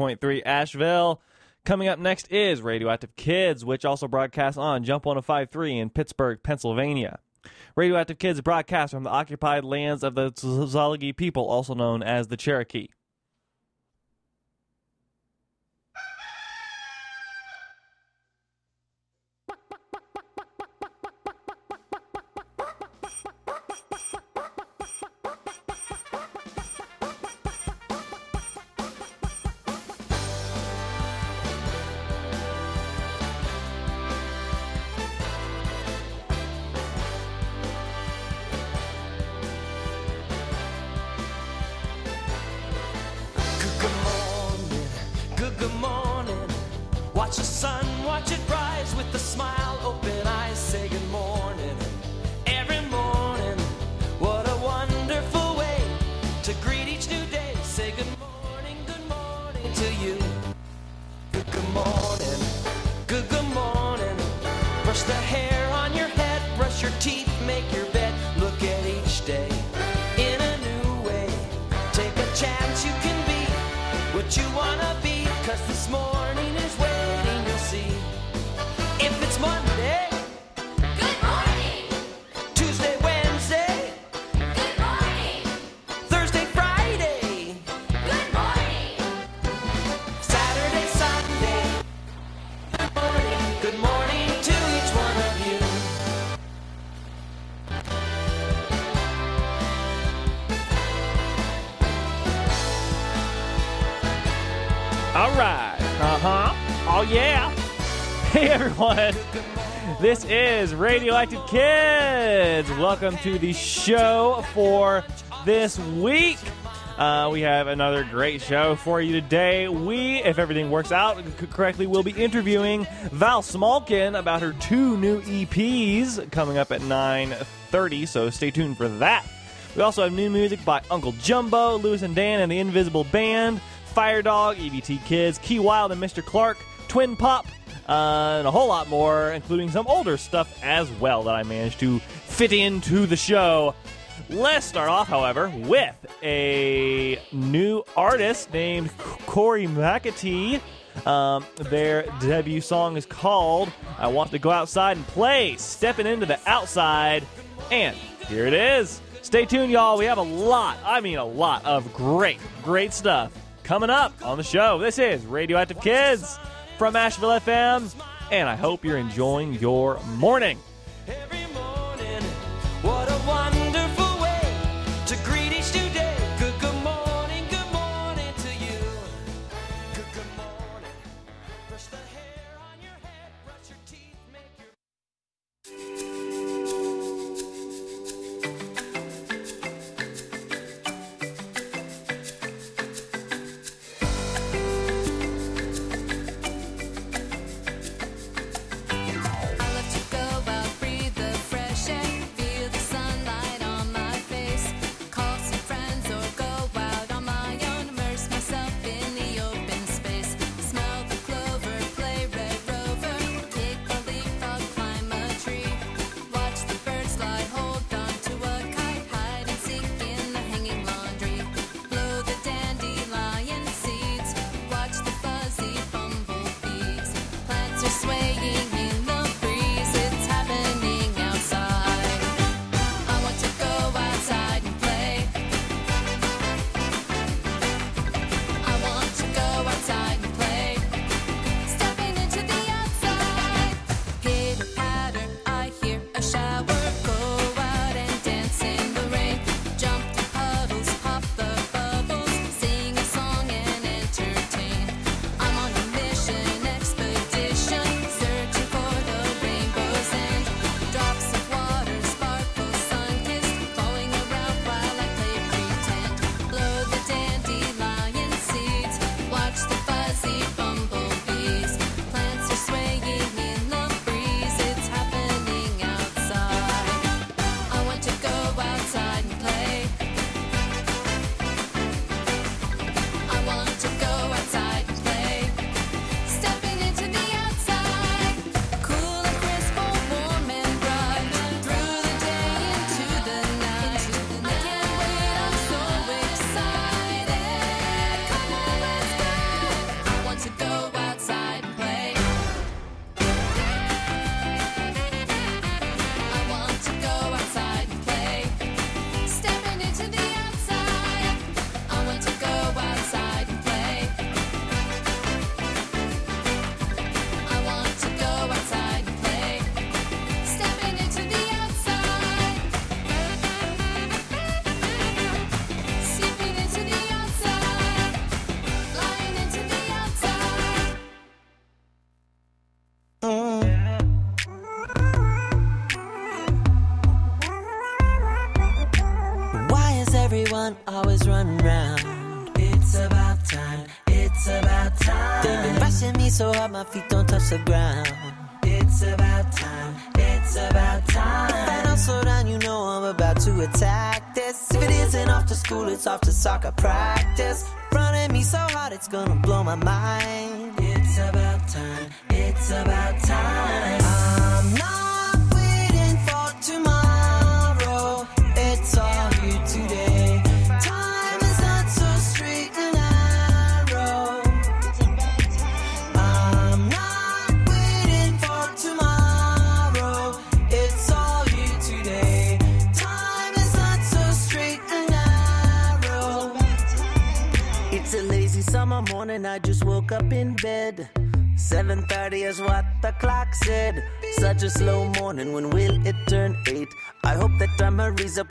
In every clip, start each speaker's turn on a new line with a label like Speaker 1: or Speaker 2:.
Speaker 1: 103.3 Asheville. Coming up next is Radioactive Kids, which also broadcasts on Jump 1053 in Pittsburgh, Pennsylvania. Radioactive Kids broadcast from the occupied lands of the Tsalagi people, also known as the Cherokee. Everyone. This is Radioactive Kids. Welcome to the show for this week. Uh, we have another great show for you today. We, if everything works out correctly, will be interviewing Val Smalkin about her two new EPs coming up at 9.30, so stay tuned for that. We also have new music by Uncle Jumbo, Louis and Dan and the Invisible Band, Fire Dog, EVT Kids, Key Wilde and Mr. Clarke, Twin Pop, uh, and a whole lot more, including some older stuff as well that I managed to fit into the show. Let's start off, however, with a new artist named Cory McAtee. Um, their debut song is called I Want to Go Outside and Play, Stepping Into the Outside. And here it is. Stay tuned, y'all. We have a lot, I mean, a lot of great, great stuff coming up on the show. This is Radioactive Kids from Asheville FM, and I hope you're enjoying your morning.
Speaker 2: My feet don't touch the ground. It's about time, it's about time. If I don't slow down, you know I'm about to attack this. If it isn't off to school, it's off to soccer practice. Running me so hard, it's gonna blow my mind.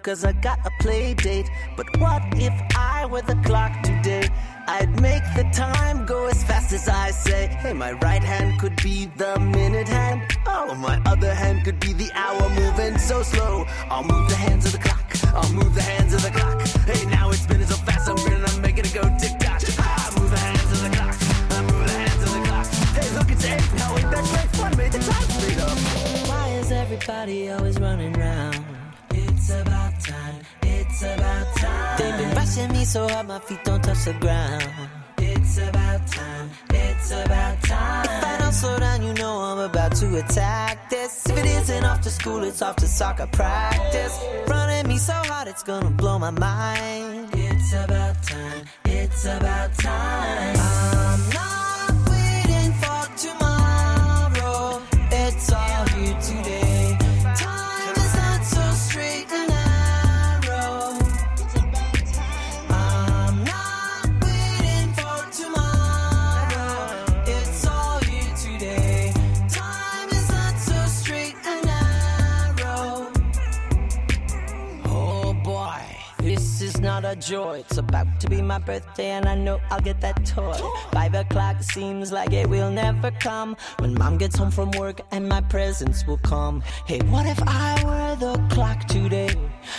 Speaker 2: Cause I got a play date. But what if I were the clock today? I'd make the time go as fast as I say. Hey, my right hand could be the minute hand. Oh, my other hand could be off to soccer practice. Running me so hard, it's gonna blow my mind. It's about time. It's about time. I'm not joy. It's about to be my birthday, and I know I'll get that toy. Five o'clock seems like it will never come. When mom gets home from work, and my presents will come. Hey, what if I were the clock today?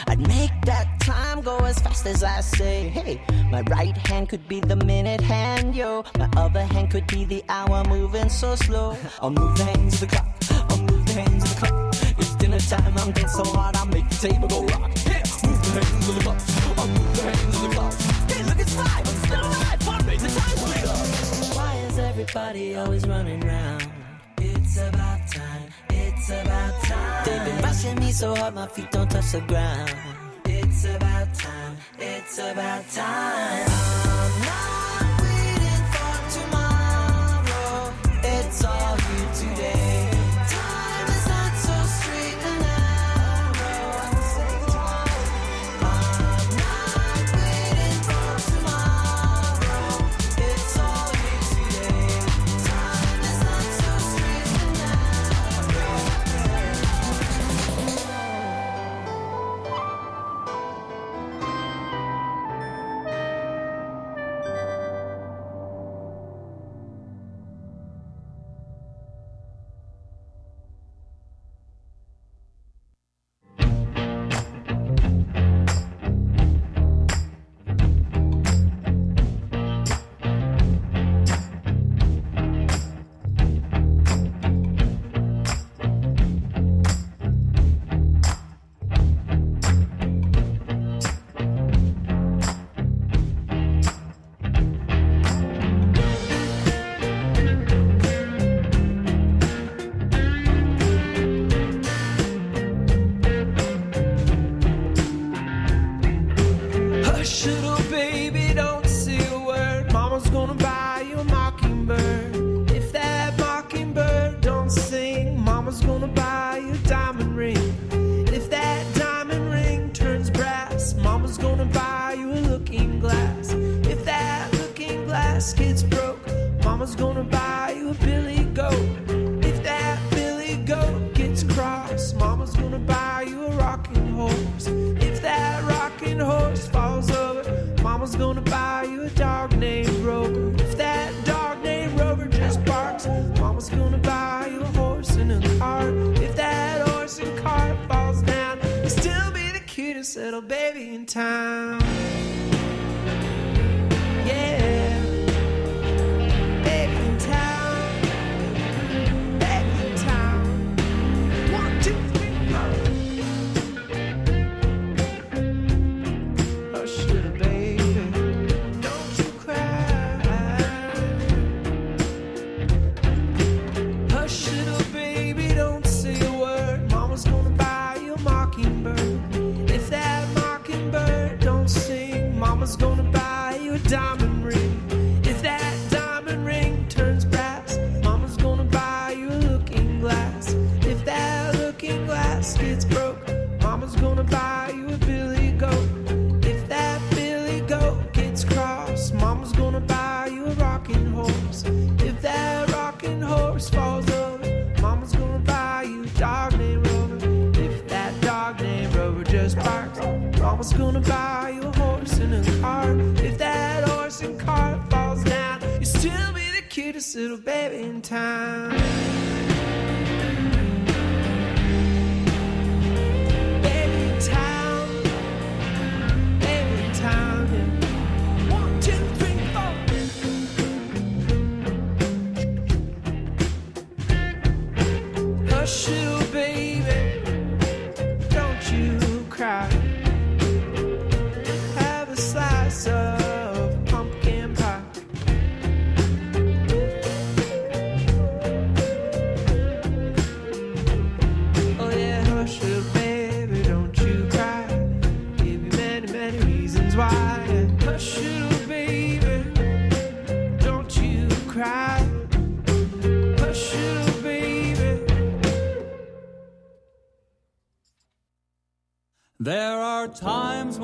Speaker 2: I'd make that time go as fast as I say. Hey, my right hand could be the minute hand, yo. My other hand could be the hour moving so slow. I'll move the hands the clock. I'll move the hands the clock. It's dinner time, I'm getting so hard, I'll make the table go rock. Yeah, move the hands of the clock. I'll move the hands everybody always running round? It's about time, it's about time. They've been rushing me so hard, my feet don't touch the ground. It's about time, it's about time.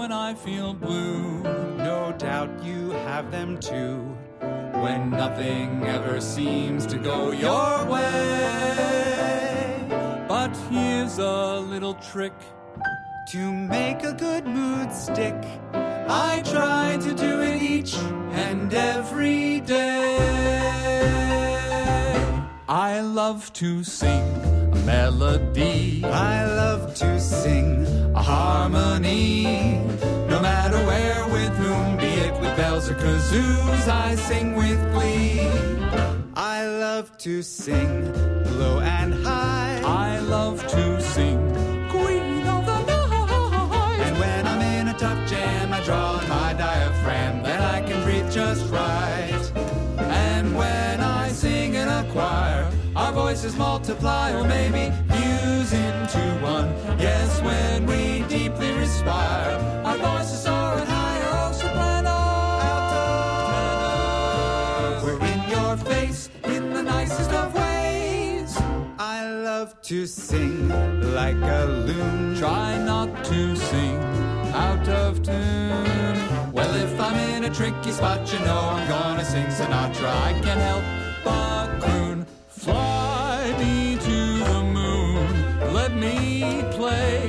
Speaker 3: When I feel blue. No doubt you have them too. When nothing ever seems to go your way. But here's a little trick to make a good mood stick. I try to do it each and every day. I love to sing I sing with glee. I love to sing low and high. I love to sing Queen of the Night. And when I'm in a tough jam, I draw on my diaphragm, then I can breathe just right. And when I sing in a choir, our voices multiply or maybe to sing like a loon. Try not to sing out of tune. Well, if I'm in a tricky spot, you know I'm gonna sing Sinatra. I can't help but croon. Fly me to the moon. Let me play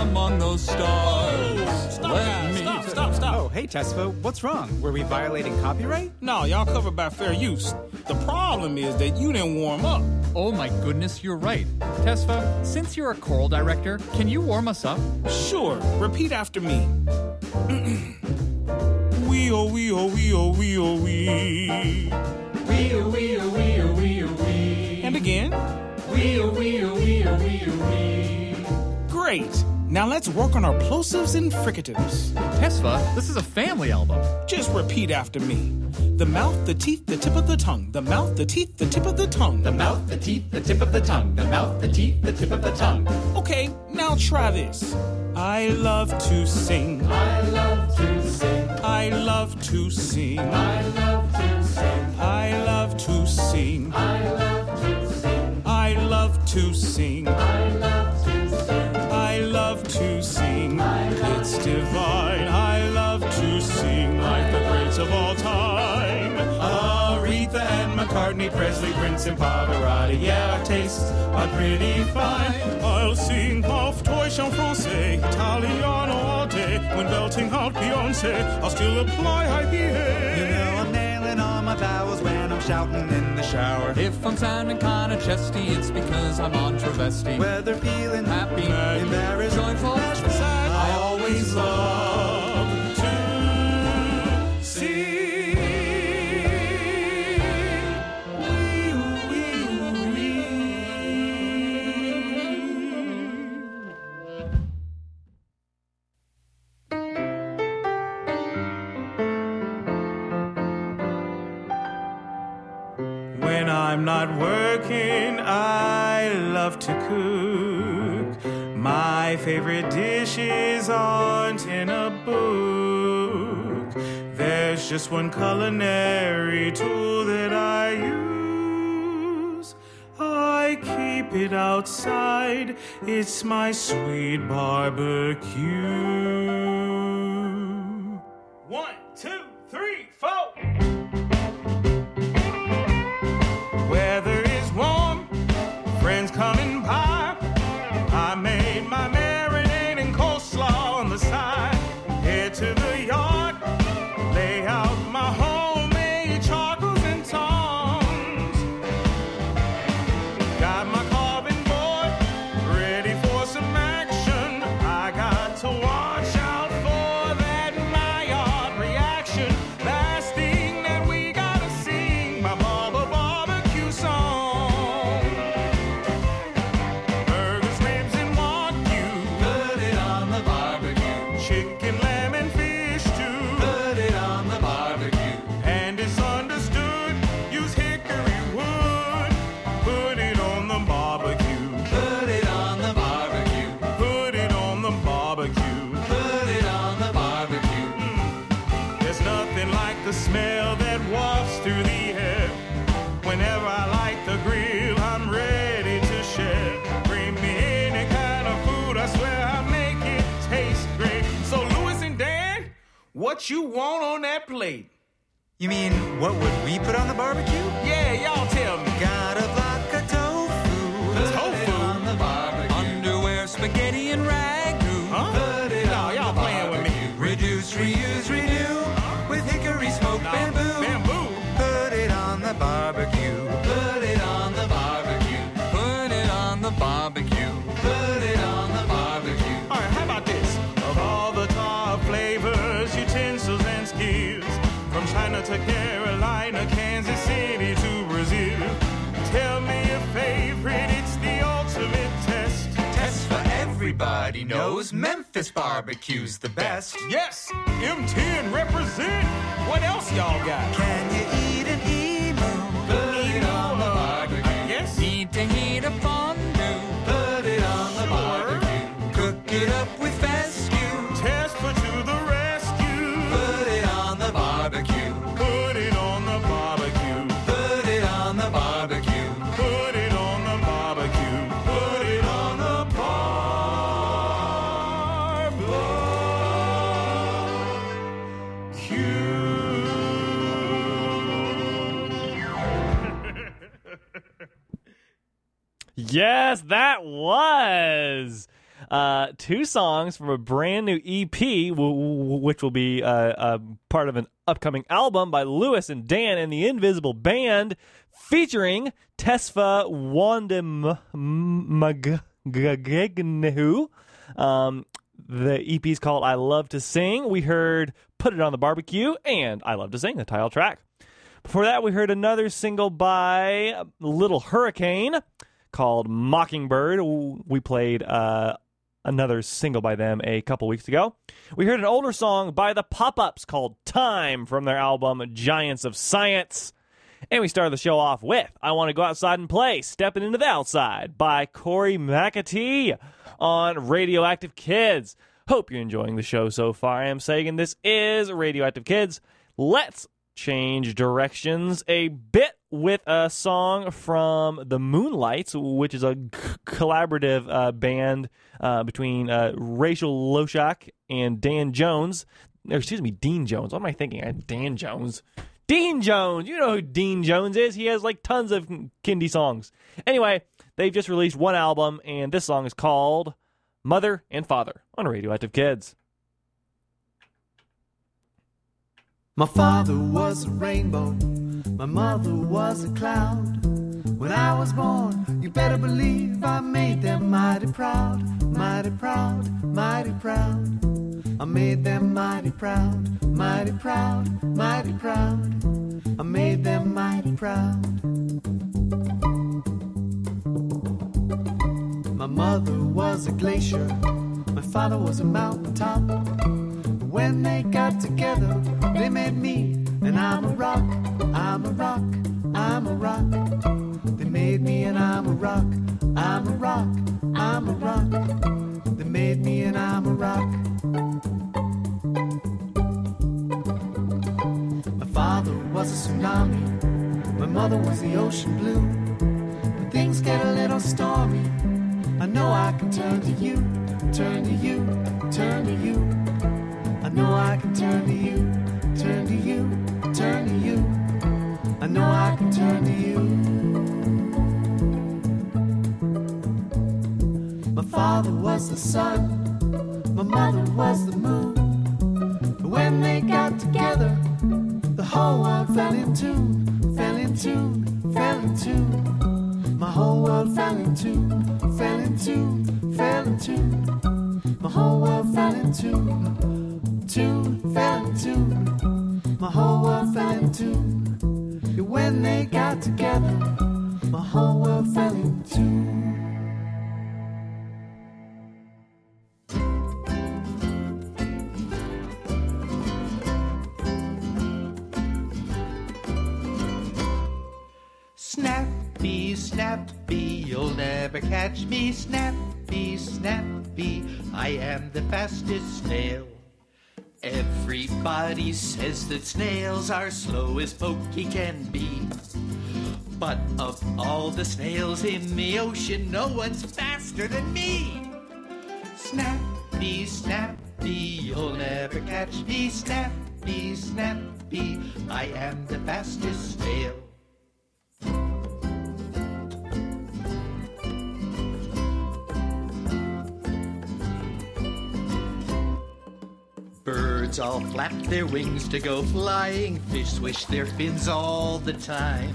Speaker 3: among those stars.
Speaker 4: Oh, stop,
Speaker 3: Let me
Speaker 4: Stop, stop, stop.
Speaker 5: Oh, hey Tesfa, what's wrong? Were we violating copyright?
Speaker 4: No, y'all covered by fair use. The problem is that you didn't warm up.
Speaker 6: Oh my goodness, you're right. Tesfa, since you're a choral director, can you warm us up?
Speaker 4: Sure, repeat after me. wee oh wee oh wee oh wee oh wee.
Speaker 3: Wee oh wee oh wee oh wee oh wee.
Speaker 4: And again.
Speaker 3: Wee oh wee oh wee oh wee oh wee.
Speaker 4: Great. Now let's work on our plosives and fricatives.
Speaker 6: Tesfa, this is a family album.
Speaker 4: Just repeat after me. The mouth, the teeth, the tip of the tongue. The mouth, the teeth, the tip of the tongue.
Speaker 3: The mouth, the teeth, the tip of the tongue. The mouth, the teeth, the tip of the tongue.
Speaker 4: Okay, now try this. I love to sing.
Speaker 3: I love to sing.
Speaker 4: I love to sing.
Speaker 3: I love to sing.
Speaker 4: I love to sing.
Speaker 3: I love to sing.
Speaker 4: I love to sing.
Speaker 3: I love
Speaker 4: I love to sing. It's divine. I love to sing like the greats of all time.
Speaker 3: Aretha and McCartney, Presley, Prince, and Pavarotti. Yeah, our tastes are pretty fine.
Speaker 4: I'll sing half toy chant français, Italiano all day. When belting out Beyonce, I'll still apply IPA.
Speaker 3: You know my vowels when I'm shouting in the shower. If I'm sounding kinda chesty, it's because I'm on travesty. Whether feeling happy,
Speaker 4: Mad,
Speaker 3: embarrassed,
Speaker 4: joyful, sad,
Speaker 3: I always love
Speaker 4: I'm not working, I love to cook. My favorite dishes aren't in a book. There's just one culinary tool that I use. I keep it outside. It's my sweet barbecue. One, two, three, four. What you want on that plate.
Speaker 3: You mean, what would we put on the barbecue?
Speaker 4: Yeah, y'all tell me.
Speaker 3: Got Memphis barbecue's the best.
Speaker 4: Yes, M10 represent. What else y'all got?
Speaker 3: Can
Speaker 4: Yes,
Speaker 1: that was uh, two songs from a brand new EP, which will be uh, uh, part of an upcoming album by Louis and Dan and the Invisible Band, featuring Tesfa Wondemagegnehu. Um, the EP is called "I Love to Sing." We heard "Put It on the Barbecue" and "I Love to Sing," the title track. Before that, we heard another single by Little Hurricane called Mockingbird. We played uh, another single by them a couple weeks ago. We heard an older song by the Pop Ups called Time from their album Giants of Science. And we started the show off with I Want to Go Outside and Play, Stepping Into the Outside by Cory McAtee on Radioactive Kids. Hope you're enjoying the show so far. I am Sagan. This is Radioactive Kids. Let's change directions a bit with a song from the Moonlights, which is a collaborative uh, band uh, between uh, Rachel Loshak and Dan Jones. Or, excuse me, Dean Jones. What am I thinking? I Dan Jones. Dean Jones. You know who Dean Jones is. He has like tons of kindy songs. Anyway, they've just released one album, and this song is called Mother and Father on Radioactive Kids.
Speaker 7: My father was a rainbow, my mother was a cloud. When I was born, you better believe I made them mighty proud, mighty proud, mighty proud. I made them mighty proud, mighty proud, mighty proud. I made them mighty proud. My mother was a glacier, my father was a mountaintop. When they got together, they made me, and I'm a rock, I'm a rock, I'm a rock. They made me, and I'm a rock, I'm a rock, I'm a rock. They made me, and I'm a rock. My father was a tsunami, my mother was the ocean blue. When things get a little stormy, I know I can turn to you, turn to you, turn to you. I know I can turn to you, turn to you, turn to you. I know I can turn to you. My father was the sun, my mother was the moon. But when they got together, the whole world fell in tune, fell in tune, fell in tune. My whole world fell in tune, fell in tune, fell in tune. My whole world fell in tune, tune, fell in tune. My whole world fell in. Yeah, When they got together, my whole world fell in tune.
Speaker 8: Snappy, snappy, you'll never catch me. Snappy, snappy, I am the fastest snail. Everybody says that snails are slow as pokey can be. But of all the snails in the ocean, no one's faster than me. Snappy, snappy, you'll never catch me. Snappy, snappy, I am the fastest snail. birds all flap their wings to go flying. Fish swish their fins all the time.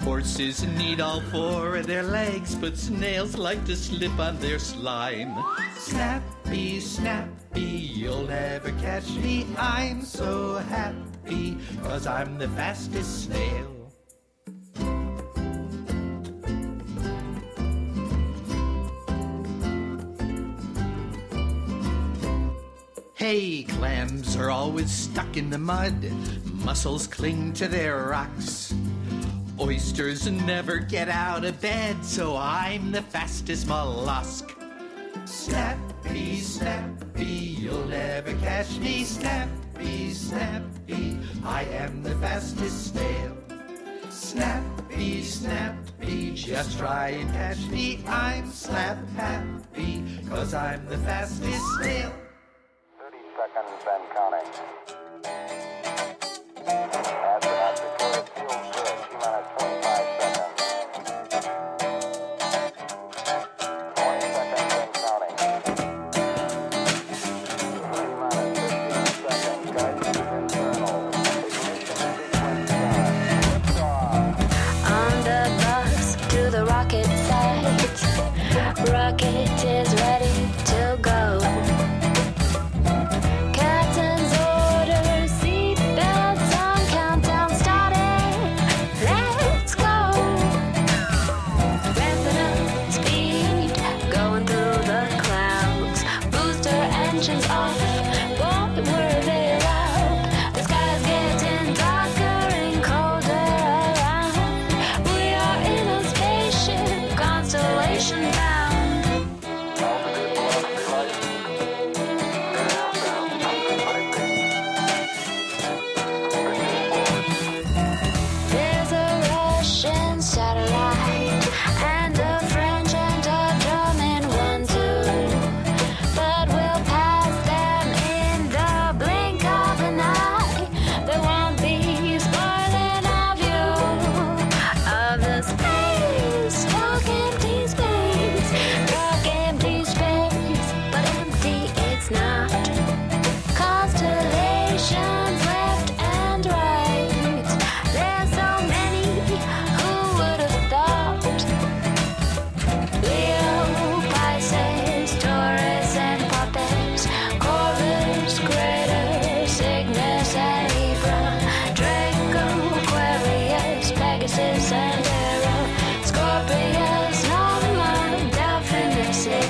Speaker 8: Horses need all four of their legs, but snails like to slip on their slime. Snappy, snappy, you'll never catch me. I'm so happy, cause I'm the fastest snail. say clams are always stuck in the mud, mussels cling to their rocks. Oysters never get out of bed, so I'm the fastest mollusk. Snappy, snappy, you'll never catch me. Snappy, snappy, I am the fastest snail. Snappy, snappy, just try and catch me. I'm slap happy, cause I'm the fastest snail
Speaker 9: seconds and counting.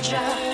Speaker 10: treasure.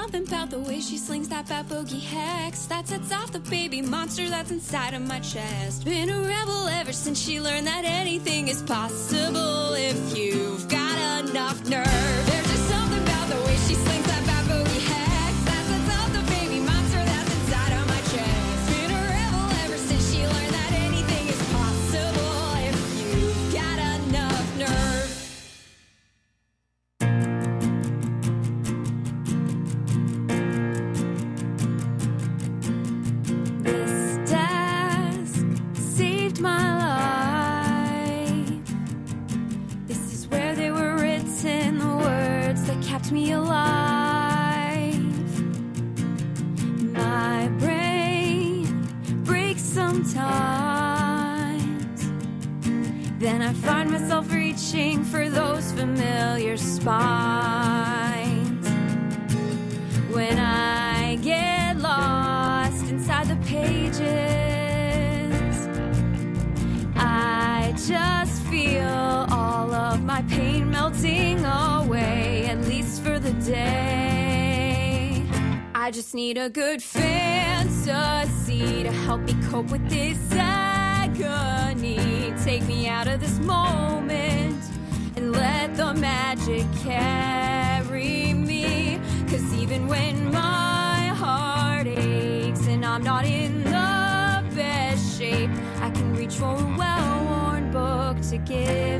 Speaker 10: Something about the way she slings that fat boogie hex that sets off the baby monster that's inside of my chest. Been a rebel ever since she learned that anything is possible if you've got enough nerve. a good fantasy to help me cope with this agony. Take me out of this moment and let the magic carry me. Cause even when my heart aches and I'm not in the best shape, I can reach for a well worn book to give.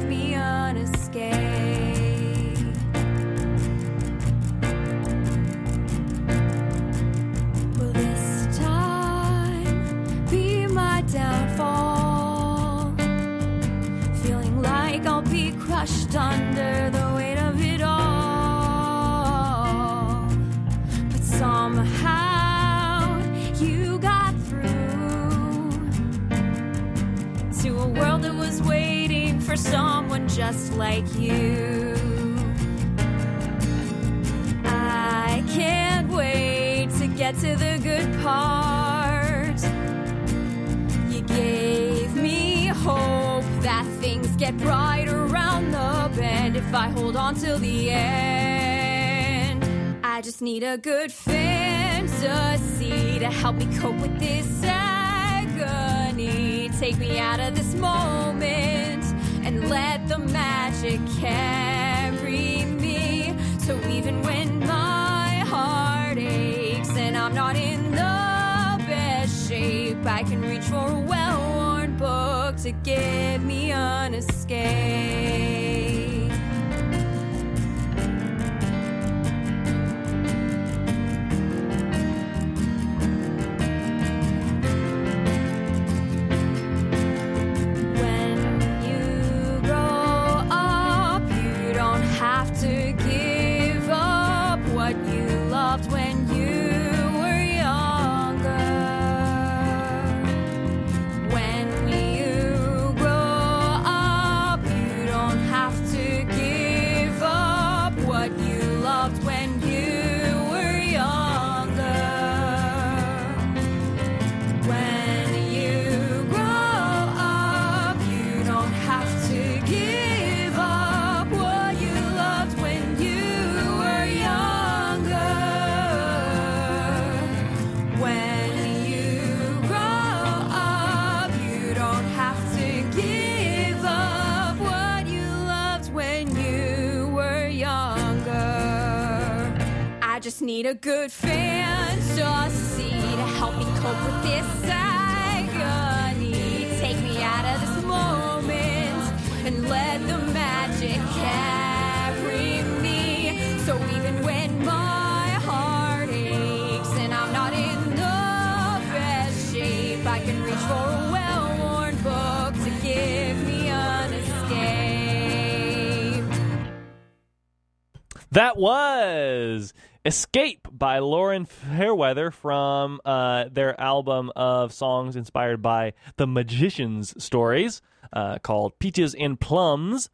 Speaker 10: just like you. I can't wait to get to the good part. You gave me hope that things get bright around the bend if I hold on till the end. I just need a good fantasy to help me cope with this agony. Take me out of this moment magic carry me. So even when my heart aches and I'm not in the best shape, I can reach for a well worn book to give me an escape. Just need a good fantasy to see to help me cope with this agony. Take me out of this moment and let the magic carry me. So even when my heart aches and I'm not in the best shape, I can reach for a well worn book to give me an escape.
Speaker 1: That was Escape by Lauren Fairweather from uh, their album of songs inspired by the Magician's stories uh, called Peaches and Plums.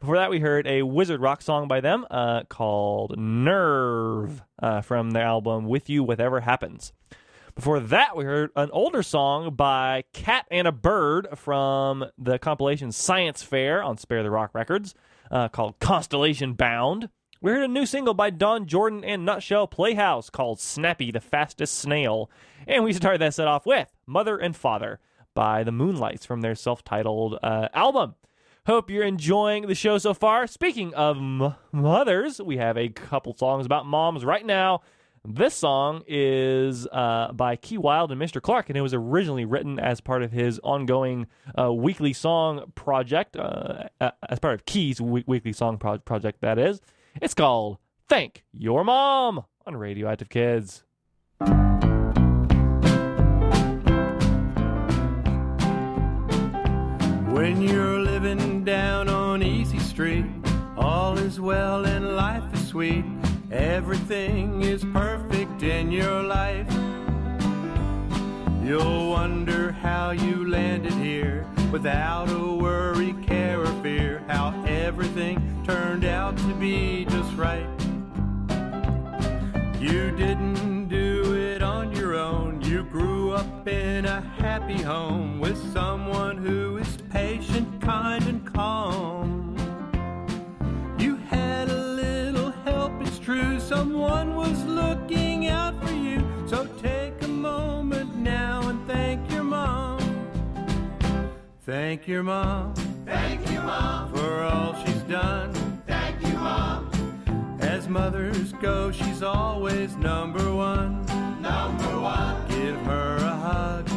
Speaker 1: Before that, we heard a wizard rock song by them uh, called Nerve uh, from their album With You Whatever Happens. Before that, we heard an older song by Cat and a Bird from the compilation Science Fair on Spare the Rock Records uh, called Constellation Bound. We heard a new single by Don Jordan and Nutshell Playhouse called Snappy the Fastest Snail. And we started that set off with Mother and Father by the Moonlights from their self titled uh, album. Hope you're enjoying the show so far. Speaking of m- mothers, we have a couple songs about moms right now. This song is uh, by Key Wilde and Mr. Clarke, and it was originally written as part of his ongoing uh, weekly song project, uh, uh, as part of Key's we- weekly song pro- project, that is. It's called Thank Your Mom on Radioactive Kids.
Speaker 11: When you're living down on Easy Street, all is well and life is sweet. Everything is perfect in your life. You'll wonder how you landed here without a worry, care, or fear. How everything turned out to be just right. You didn't do it on your own. You grew up in a happy home with someone who is patient, kind, and calm. You had a little help, it's true. Someone was looking out for you. So take a moment now and thank your mom. Thank your mom. Thank you, mom. For all she's done. Thank you, mom. As mothers go, she's always number one. Number one. Give her a hug.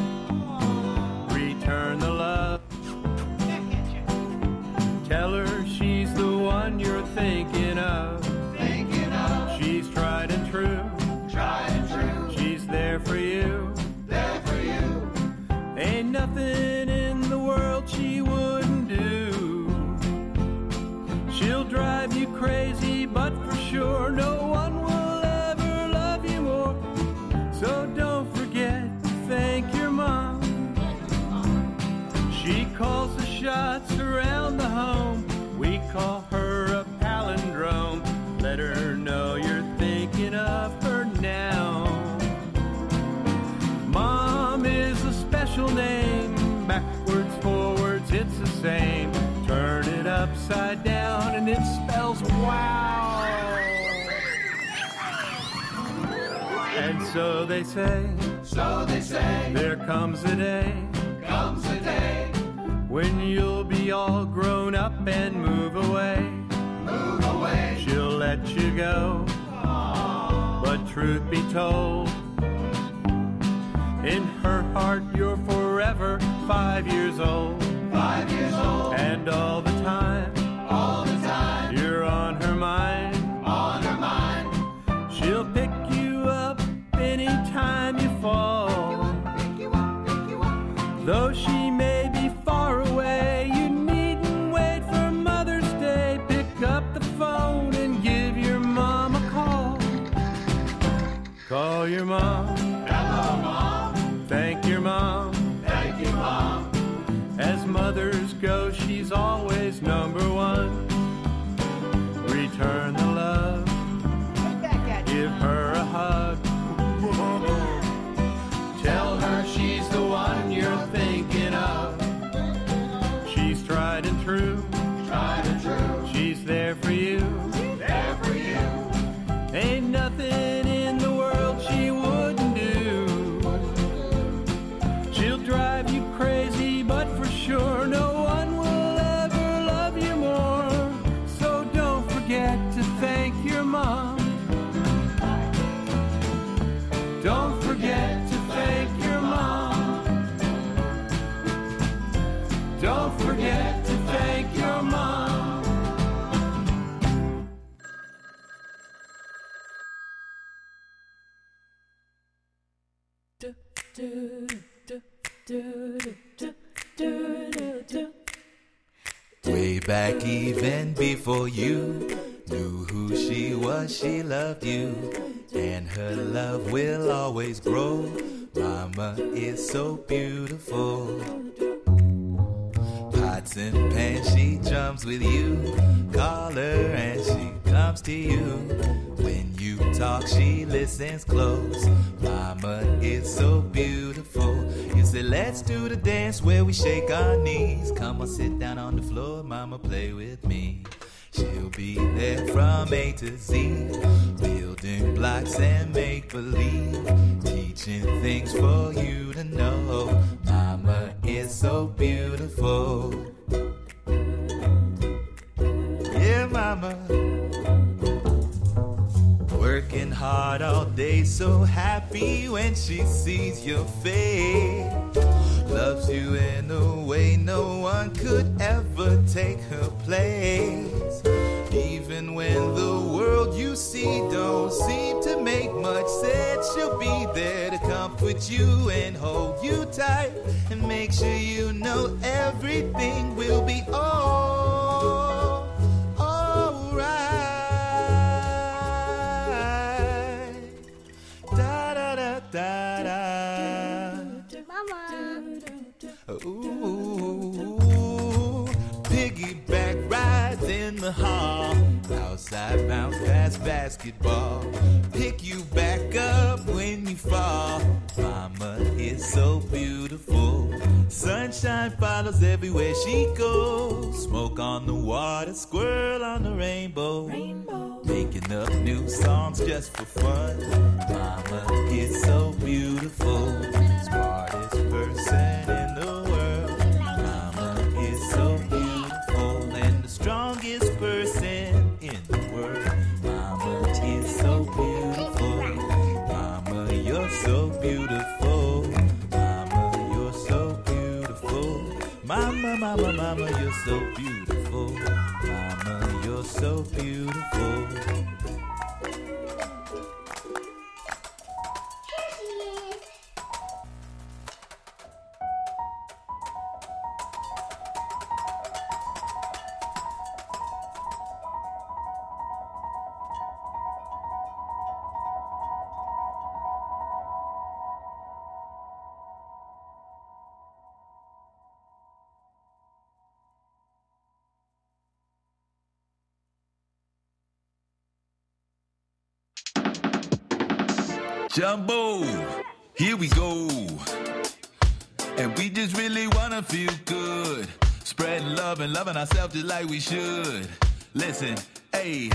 Speaker 11: So they say, so they say, there comes a day, comes a day When you'll be all grown up and move away,
Speaker 12: Move away.
Speaker 11: she'll let you go. But truth be told, in her heart you're forever five years old.
Speaker 12: Five years old.
Speaker 11: And all the time, fall. Though she may be far away, you needn't wait for Mother's Day. Pick up the phone and give your mom a call. Call your mom.
Speaker 13: Way back even before you knew who she was, she loved you. And her love will always grow. Mama is so beautiful. Pots and pans, she jumps with you. Call her and she comes to you. Talk, she listens close. Mama is so beautiful. You say, let's do the dance where we shake our knees. Come on, sit down on the floor, mama, play with me. She'll be there from A to Z, building blocks and make believe, teaching things for you to know. Mama is so beautiful. Yeah, mama. Hard all day, so happy when she sees your face. Loves you in a way no one could ever take her place. Even when the world you see don't seem to make much sense, she'll be there to comfort you and hold you tight and make sure you know everything will be all Outside bounce pass basketball. Pick you back up when you fall. Mama is so beautiful. Sunshine follows everywhere she goes. Smoke on the water, squirrel on the rainbow. Making up new songs just for fun. Mama is so beautiful. Smartest person Mama, mama, you're so beautiful. Mama, you're so beautiful.
Speaker 14: Jumbo, here we go. And we just really wanna feel good. Spreading love and loving ourselves just like we should. Listen, hey,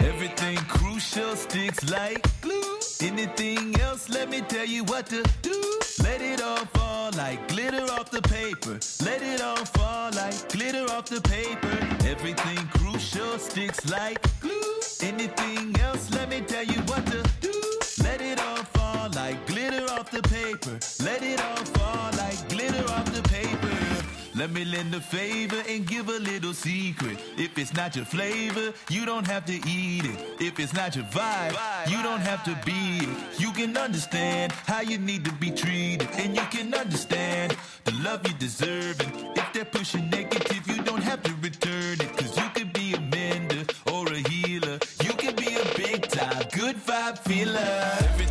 Speaker 14: everything crucial sticks like glue. Anything else, let me tell you what to do. Let it all fall like
Speaker 13: glitter off the paper. Let it all fall like glitter off the paper. Everything crucial sticks like glue. Anything else, let me tell you what to do. Paper. Let it all fall like glitter off the paper. Let me lend a favor and give a little secret. If it's not your flavor, you don't have to eat it. If it's not your vibe, you don't have to be it. You can understand how you need to be treated, and you can understand the love you deserve. And if they're pushing negative, you don't have to return it. Cause you could be a mender or a healer. You can be a big time good vibe feeler.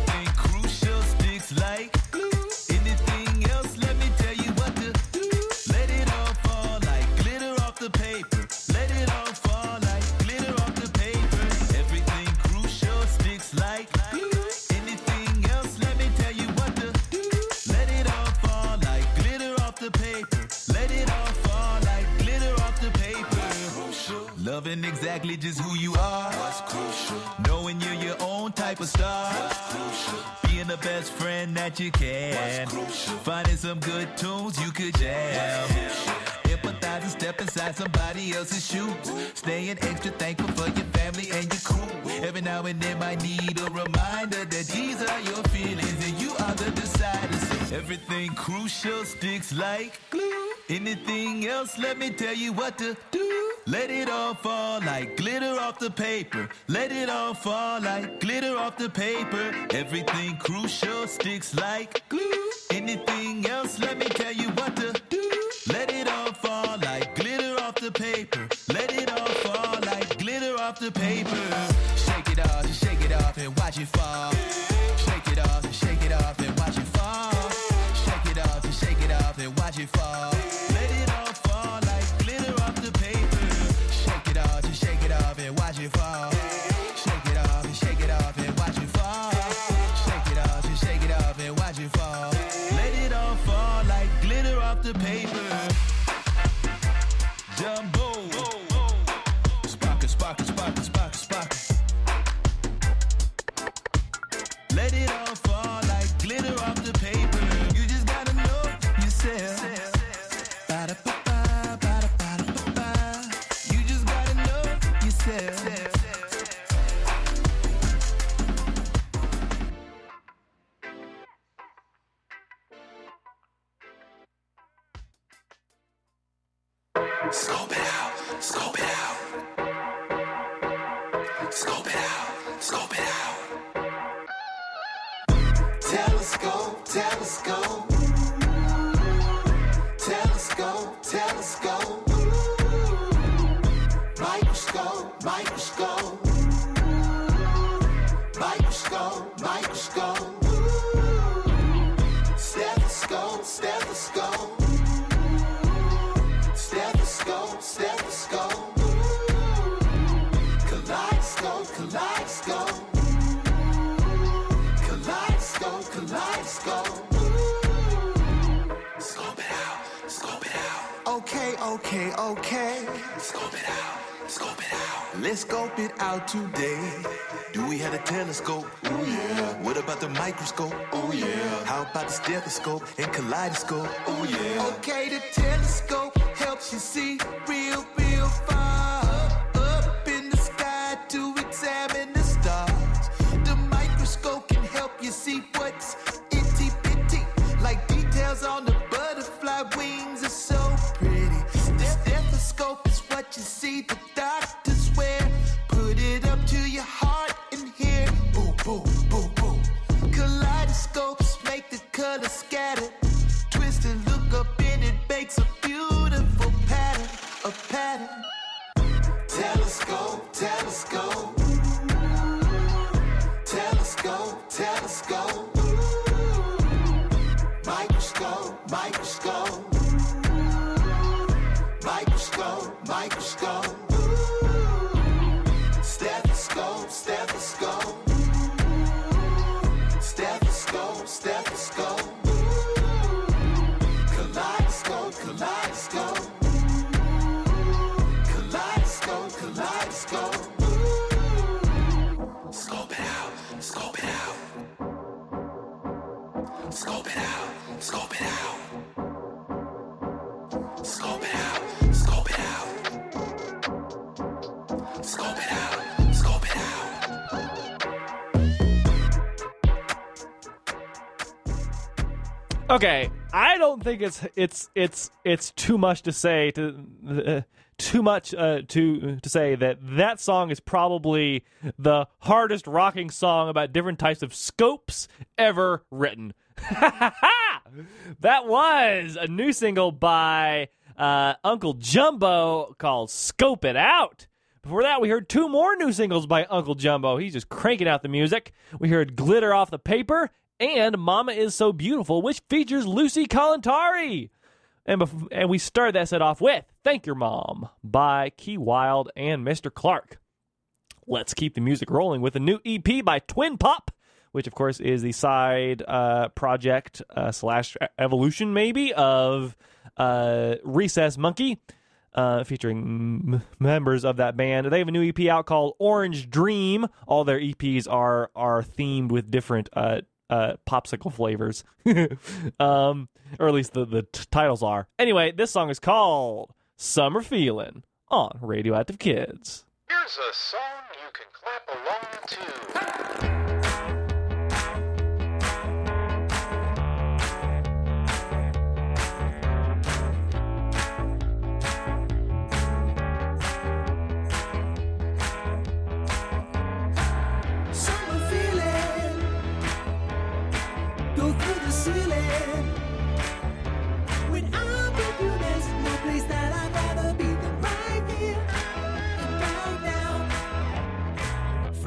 Speaker 13: Loving exactly just who you are. Knowing you're your own type of star. Being the best friend that you can. Finding some good tunes you could jam. Empathize and step inside somebody else's shoes. Staying extra thankful for your family and your crew. Every now and then might need a reminder that these are your feelings and you are the decider. So everything crucial sticks like glue. Anything else, let me tell you what to do. Let it all fall like glitter off the paper. Let it all fall like glitter off the paper. Everything crucial sticks like glue. Anything else, let me tell you what to do. Let it all fall like glitter off the paper. Let it all fall like glitter off the paper.
Speaker 2: Microscope?
Speaker 13: Oh yeah. How about the stethoscope and kaleidoscope? Oh yeah.
Speaker 2: Okay, the telescope helps you see it out, it
Speaker 15: out. It out, it out. It out.
Speaker 1: Okay, I don't think it's it's it's it's too much to say to uh, too much uh, to to say that that song is probably the hardest rocking song about different types of scopes ever written. that was a new single by uh, Uncle Jumbo called "Scope It Out." Before that, we heard two more new singles by Uncle Jumbo. He's just cranking out the music. We heard "Glitter Off the Paper" and "Mama Is So Beautiful," which features Lucy Kalantari. And bef- and we started that set off with "Thank Your Mom" by Key Wilde and Mr. Clarke. Let's keep the music rolling with a new EP by Twinpop, which of course is the side uh, project uh, slash evolution maybe of uh, Recess Monkey, uh, featuring m- members of that band. They have a new EP out called Orange Dream. All their EPs are are themed with different uh, uh, popsicle flavors, um, or at least the the t- titles are. Anyway, this song is called "Summer Feeling" on Radioactive Kids.
Speaker 16: Here's a song you can clap along to.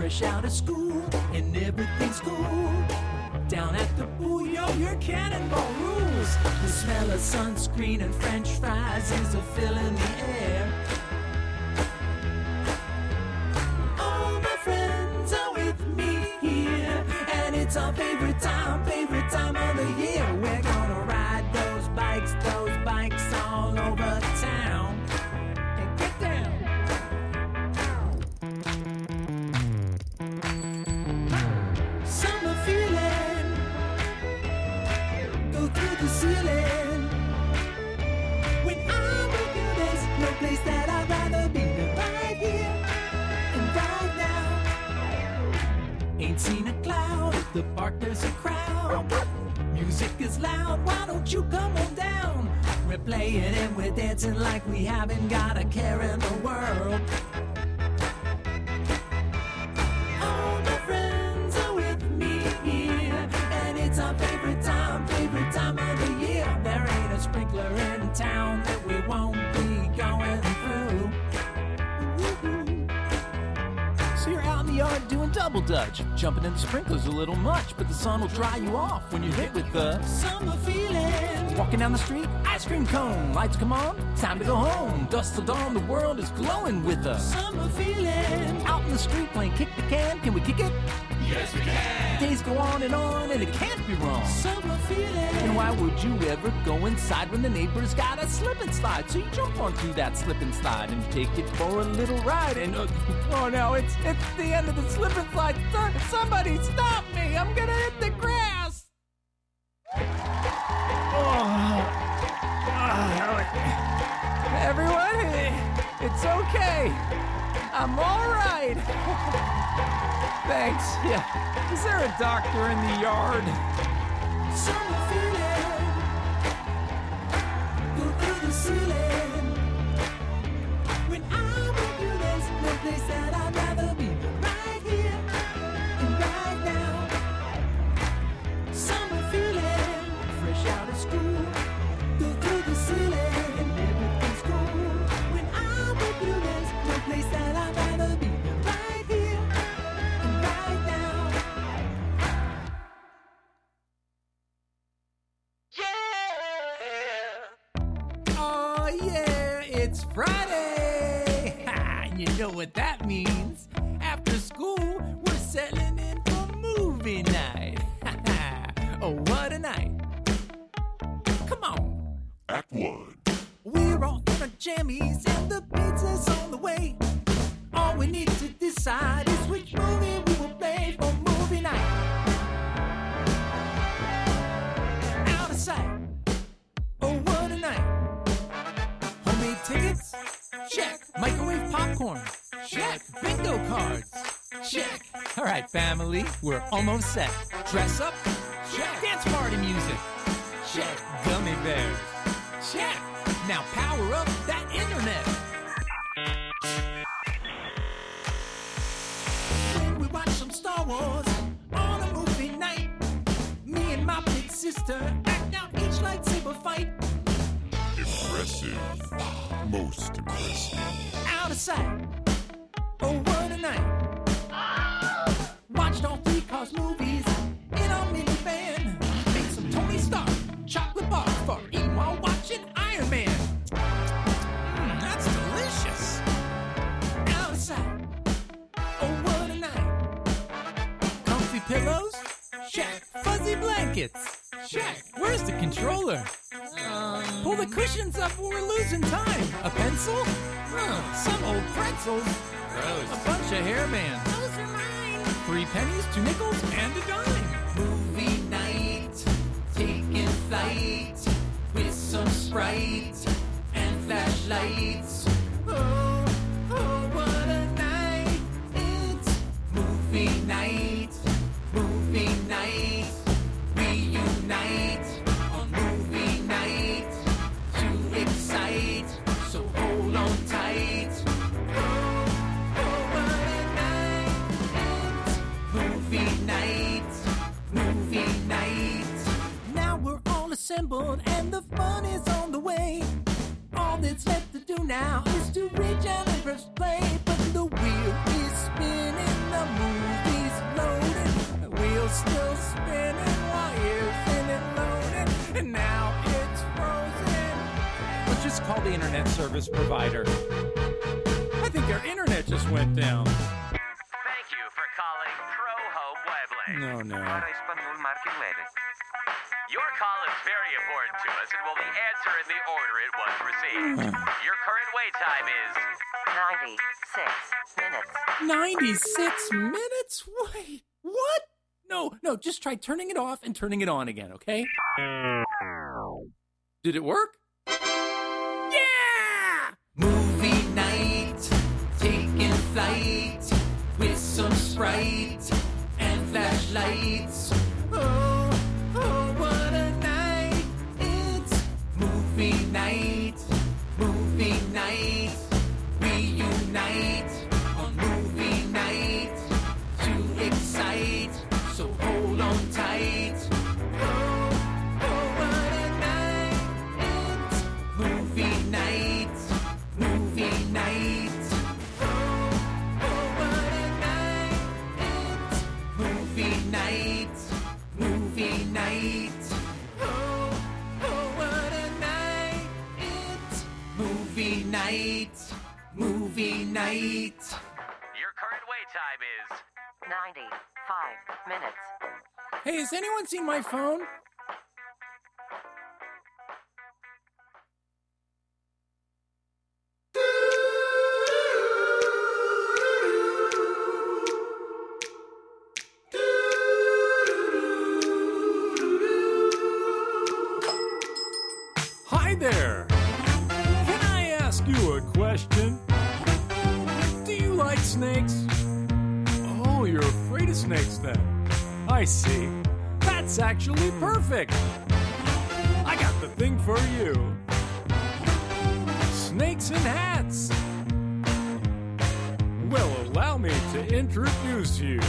Speaker 17: Fresh out of school and everything's cool. Down at the pool, yo, your cannonball rules. The smell of sunscreen and French fries is a fill in the air. The park, there's a crowd. Music is loud, why don't you come on down? We're playing and we're dancing like we haven't got a care in the world. All my friends are with me here, and it's our favorite time, favorite time of the year. There ain't a sprinkler in town that we won't
Speaker 18: out in the yard doing double dutch. Jumping in the sprinklers a little much, but the sun will dry you off when you're hit with the
Speaker 17: Summer feeling.
Speaker 18: Walking down the street, ice cream cone. Lights come on, time to go home. Dust till dawn, the world is glowing with us.
Speaker 17: Summer feeling.
Speaker 18: Out in the street playing kick the can, can we kick it?
Speaker 17: Yes, we can.
Speaker 18: Days go on and on, and it can't be wrong.
Speaker 17: Summer feeling.
Speaker 18: And why would you ever go inside when the neighbor's got a slip and slide? So you jump onto that slip and slide and take it for a little ride. And uh, oh no, it's it's the end of the slip and slide. So- Somebody stop me! I'm gonna hit the grass. Oh, Everyone, it's okay. I'm all right. Thanks. Yeah. Is there a doctor in the yard?
Speaker 17: Feeling. Go through the ceiling.
Speaker 18: What that means. After school, we're settling in for movie night. Oh, what a night. Come on.
Speaker 16: Act one.
Speaker 18: We're all in our jammies and the pizza's on the way. All we need to decide is which movie we will play for movie night. Out of sight. Oh, what a night. Homemade tickets? Check. Microwave popcorn? Check. Bingo cards? Check. All right, family, we're almost set. Dress up? Check. Dance party music? Check. Gummy bears. Check. Now power up that internet. When we watch some Star Wars on a movie night, me and my big sister act out each lightsaber fight.
Speaker 19: Impressive. Most impressive.
Speaker 18: out of sight. Oh, what a night. Watched all three Cars movies in our minivan. Made some Tony Stark chocolate bars for eating while watching Iron Man. Mmm, that's delicious. Out. Oh, what. Comfy pillows? Check. Fuzzy blankets? Check. Where's the controller? Um. Pull the cushions up or we're losing time. A pencil? Huh, some old pretzels. Gross. A bunch of hairbands. Those are mine. Three pennies, two nickels, and a dime. Movie night, taking flight with some Sprite and flashlights. Oh, oh, what a night. It's movie night, assembled and the fun is on the way. All that's left to do now is to reach out and press play. But the wheel is spinning, the movie's loading. The wheel's still spinning while you're spinning loading. And now it's frozen. Let's just call the internet service provider. I think our internet just went down.
Speaker 16: Thank you for calling Pro Home Weblink.
Speaker 18: No, no.
Speaker 16: Para español, marque nueve. Your call is very important to us and will be answered in the order it was received. Your current wait time is
Speaker 18: 96 minutes.
Speaker 16: 96 minutes.
Speaker 18: minutes? Wait, what? No, no, just try turning it off and turning it on again, okay? Did it work? Yeah! Movie night, taking flight with some Sprite and flashlights. Night.
Speaker 16: Your current wait time is 95 minutes.
Speaker 18: Hey, has anyone seen my phone? Hi there. Can I ask you a question? Do you like snakes? Oh, you're afraid of snakes then. I see. That's actually perfect. I got the thing for you. Snakes and hats. Well, allow me to introduce you.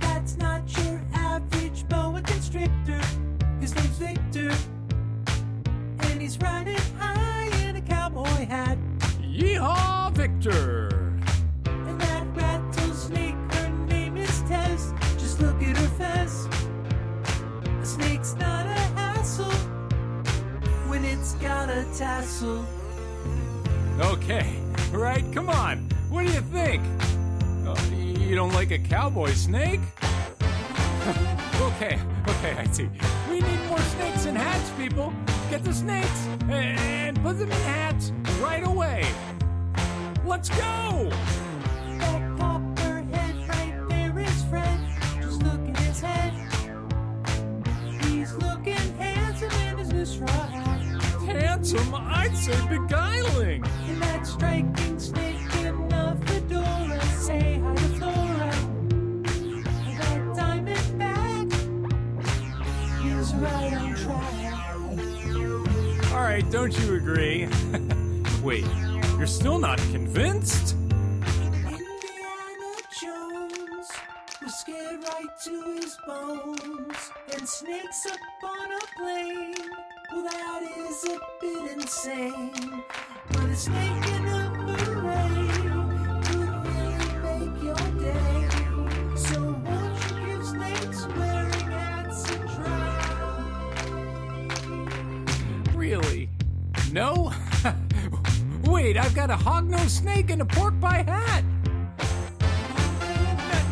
Speaker 17: That's not your average boa constrictor. His name's Victor. And he's riding high in a cowboy hat.
Speaker 18: Yeehaw, Victor.
Speaker 17: Snake's not a hassle when it's got a tassel.
Speaker 18: Okay, right, come on. What do you think? Oh, you don't like a cowboy snake? okay, okay, I see. We need more snakes in hats, people. Get the snakes and put them in hats right away. Let's go!
Speaker 17: In straw hat.
Speaker 18: Handsome, I'd say beguiling.
Speaker 17: And that striking snake in a fedora. Say hi to Flora. And that diamondback is right on trial.
Speaker 18: All right, don't you agree? Wait, you're still not convinced?
Speaker 20: Indiana Jones was scared right to his bones, and snakes up on a plane. Well, that is a bit insane. But a snake in a beret could really make your day.
Speaker 18: Really? No? Wait, I've got a hognose snake and a pork pie hat.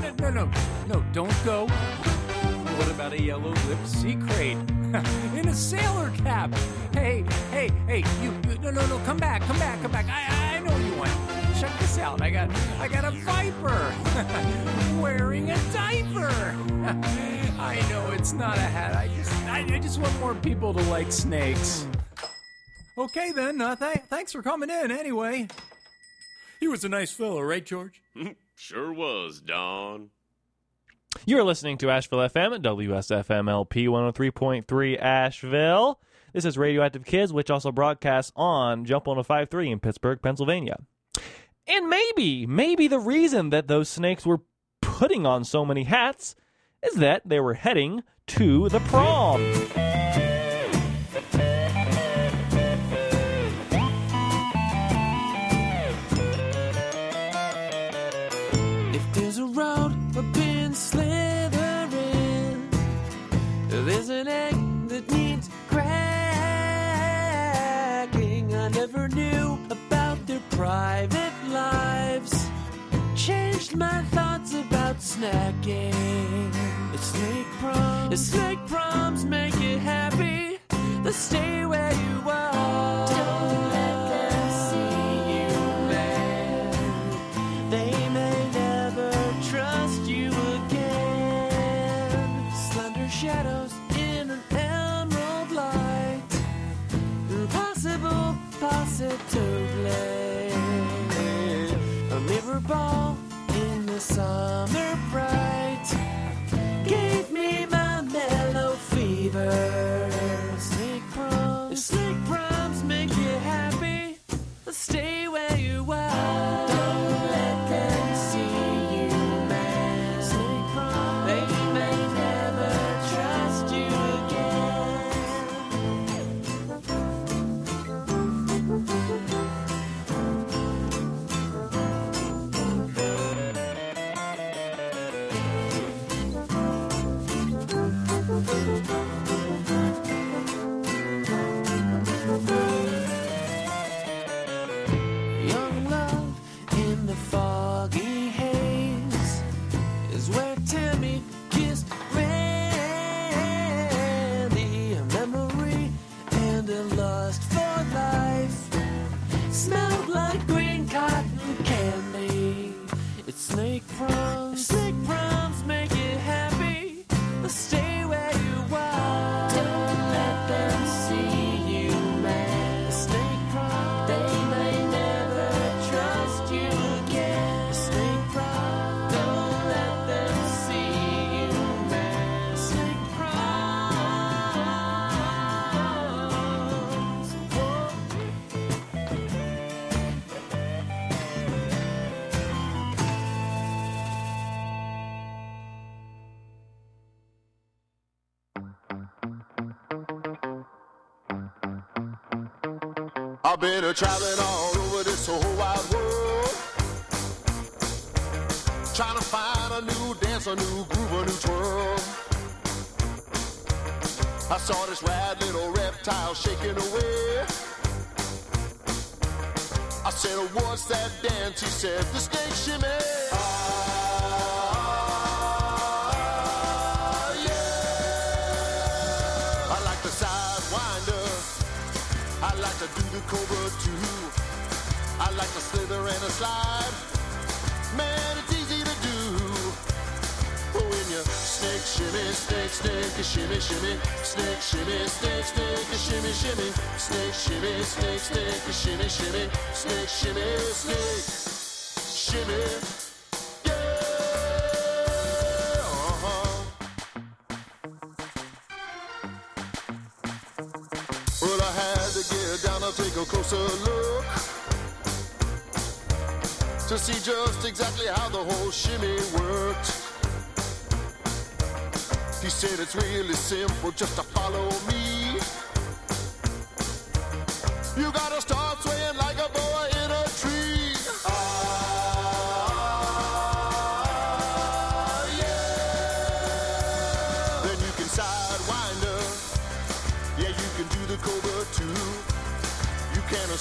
Speaker 18: No, no, no, no, no, don't go. What about a yellow lip sea krait in a sailor cap? Hey, hey, hey, you, you, no, no, no, come back, come back, come back. I, I know you want. Check this out. I got, I got a viper wearing a diaper. I know it's not a hat. I just, I, I just want more people to like snakes. Okay, then. Uh, th- thanks for coming in anyway. He was a nice fellow, right, George?
Speaker 21: sure was, Don.
Speaker 1: You're listening to Asheville FM at WSFMLP 103.3 Asheville. This is Radioactive Kids, which also broadcasts on Jump on a 5.3 in Pittsburgh, Pennsylvania. And maybe, maybe the reason that those snakes were putting on so many hats is that they were heading to the prom.
Speaker 20: My thoughts about snacking. The snake proms, the snake proms make you happy. The stay where you are. Don't let them see you. They may never trust you again. Slender shadows in an emerald light. Impossible. A mirror ball summer bright. Gave me my mellow fever. Snake proms, snake proms make you happy. Stay
Speaker 22: been a traveling all over this whole wide world. Trying to find a new dance, a new groove, a new twirl. I saw this rad little reptile shaking away. I said, oh, what's that dance? He said, the snake shimmy. Ah, yeah. I like the sidewinder. I like to do the cobra too. I like to slither and a slide. Man, it's easy to do. Oh, when you snake shimmy, snake, snake, shimmy, shimmy, snake shimmy, snake, snake, shimmy, shimmy, snake shimmy, snake, snake, shimmy, shimmy, snake shimmy, snake, shimmy. And take a closer look to see just exactly how the whole shimmy worked. He said it's really simple, just to follow me. You gotta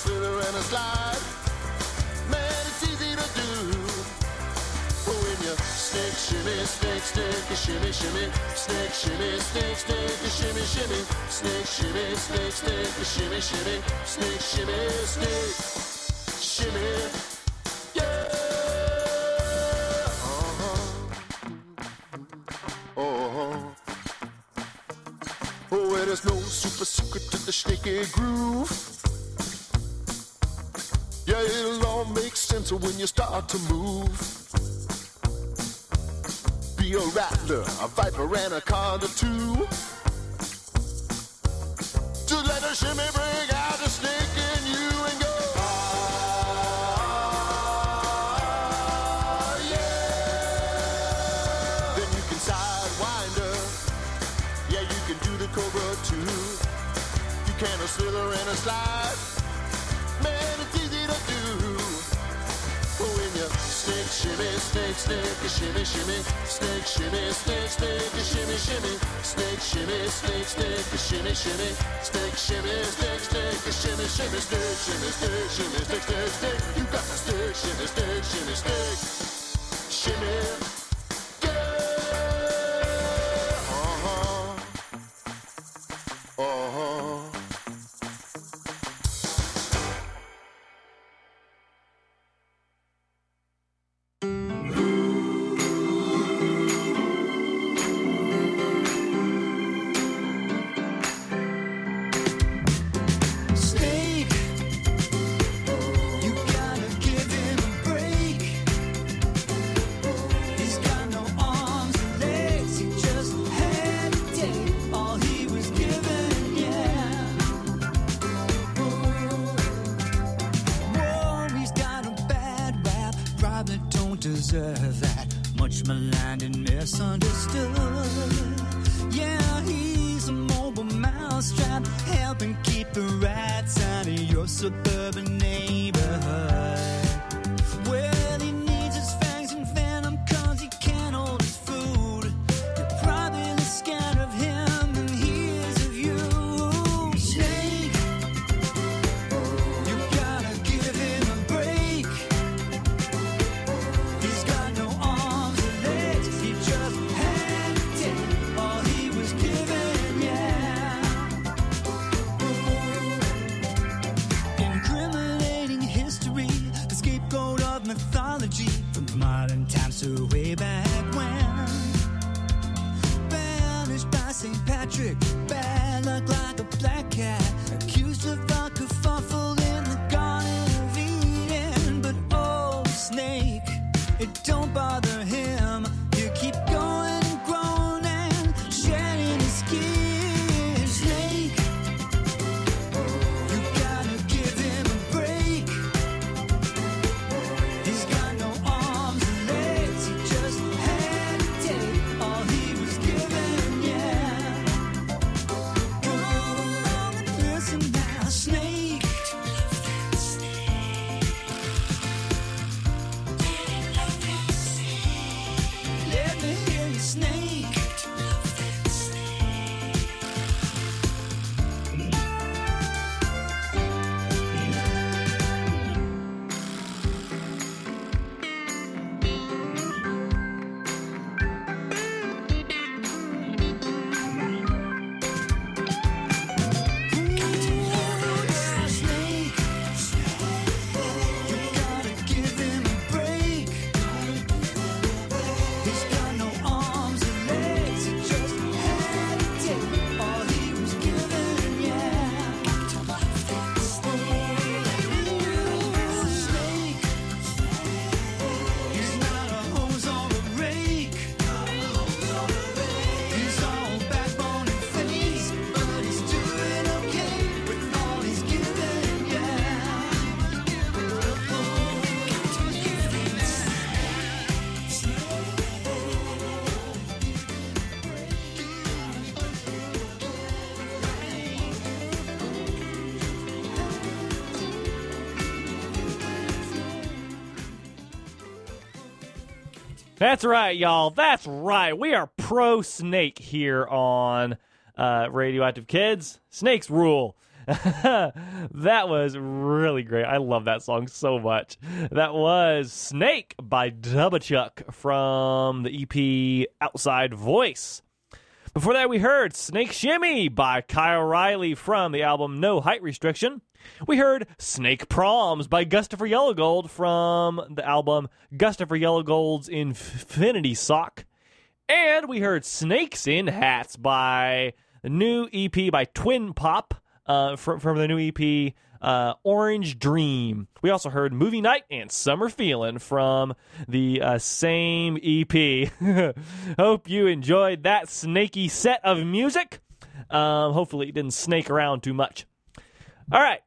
Speaker 22: slither and a slide. Man, it's easy to do. Oh, when you snake, shimmy, snake, snake, a shimmy, shimmy, snake, shimmy, snake, snake, a shimmy, shimmy, snake, shimmy, snake, snake, a shimmy, shimmy, snake, shimmy, snake, shimmy. Yeah. Uh-huh. Uh-huh. Oh, well, there's no super secret to the snaky groove. Make when you start to move. Be a rattler, a viper, and a conda too. Just let the shimmy bring out the snake in you and go. "Ah, yeah." Then you can sidewinder. Yeah, you can do the cobra too. You can a slither and a slide. Shimmy, snake, snake, a shimmy, shimmy, snake, shimmy, snake, snake, a shimmy, shimmy, snake, shimmy, snake, snake, a shimmy, shimmy, snake, shimmy, snake, snake, a shimmy, shimmy, snake, shimmy, snake, shimmy, snake, snake, snake. You got the snake, shimmy, snake, shimmy, snake, shimmy.
Speaker 1: That's right, y'all. That's right. We are pro snake here on uh, Radioactive Kids. Snakes rule. that was really great. I love that song so much. That was Snake by Dubba Chuck from the EP Outside Voice. Before that, we heard Snake Shimmy by Kyle Riley from the album No Height Restriction. We heard Snake Proms by Gustafer Yellowgold from the album Gustafer Yellowgold's Infinity Sock. And we heard Snakes in Hats by the new EP by Twinpop uh, from, from the new EP uh, Orange Dream. We also heard Movie Night and Summer Feeling from the uh, same EP. Hope you enjoyed that snaky set of music. Um, hopefully, it didn't snake around too much. All right.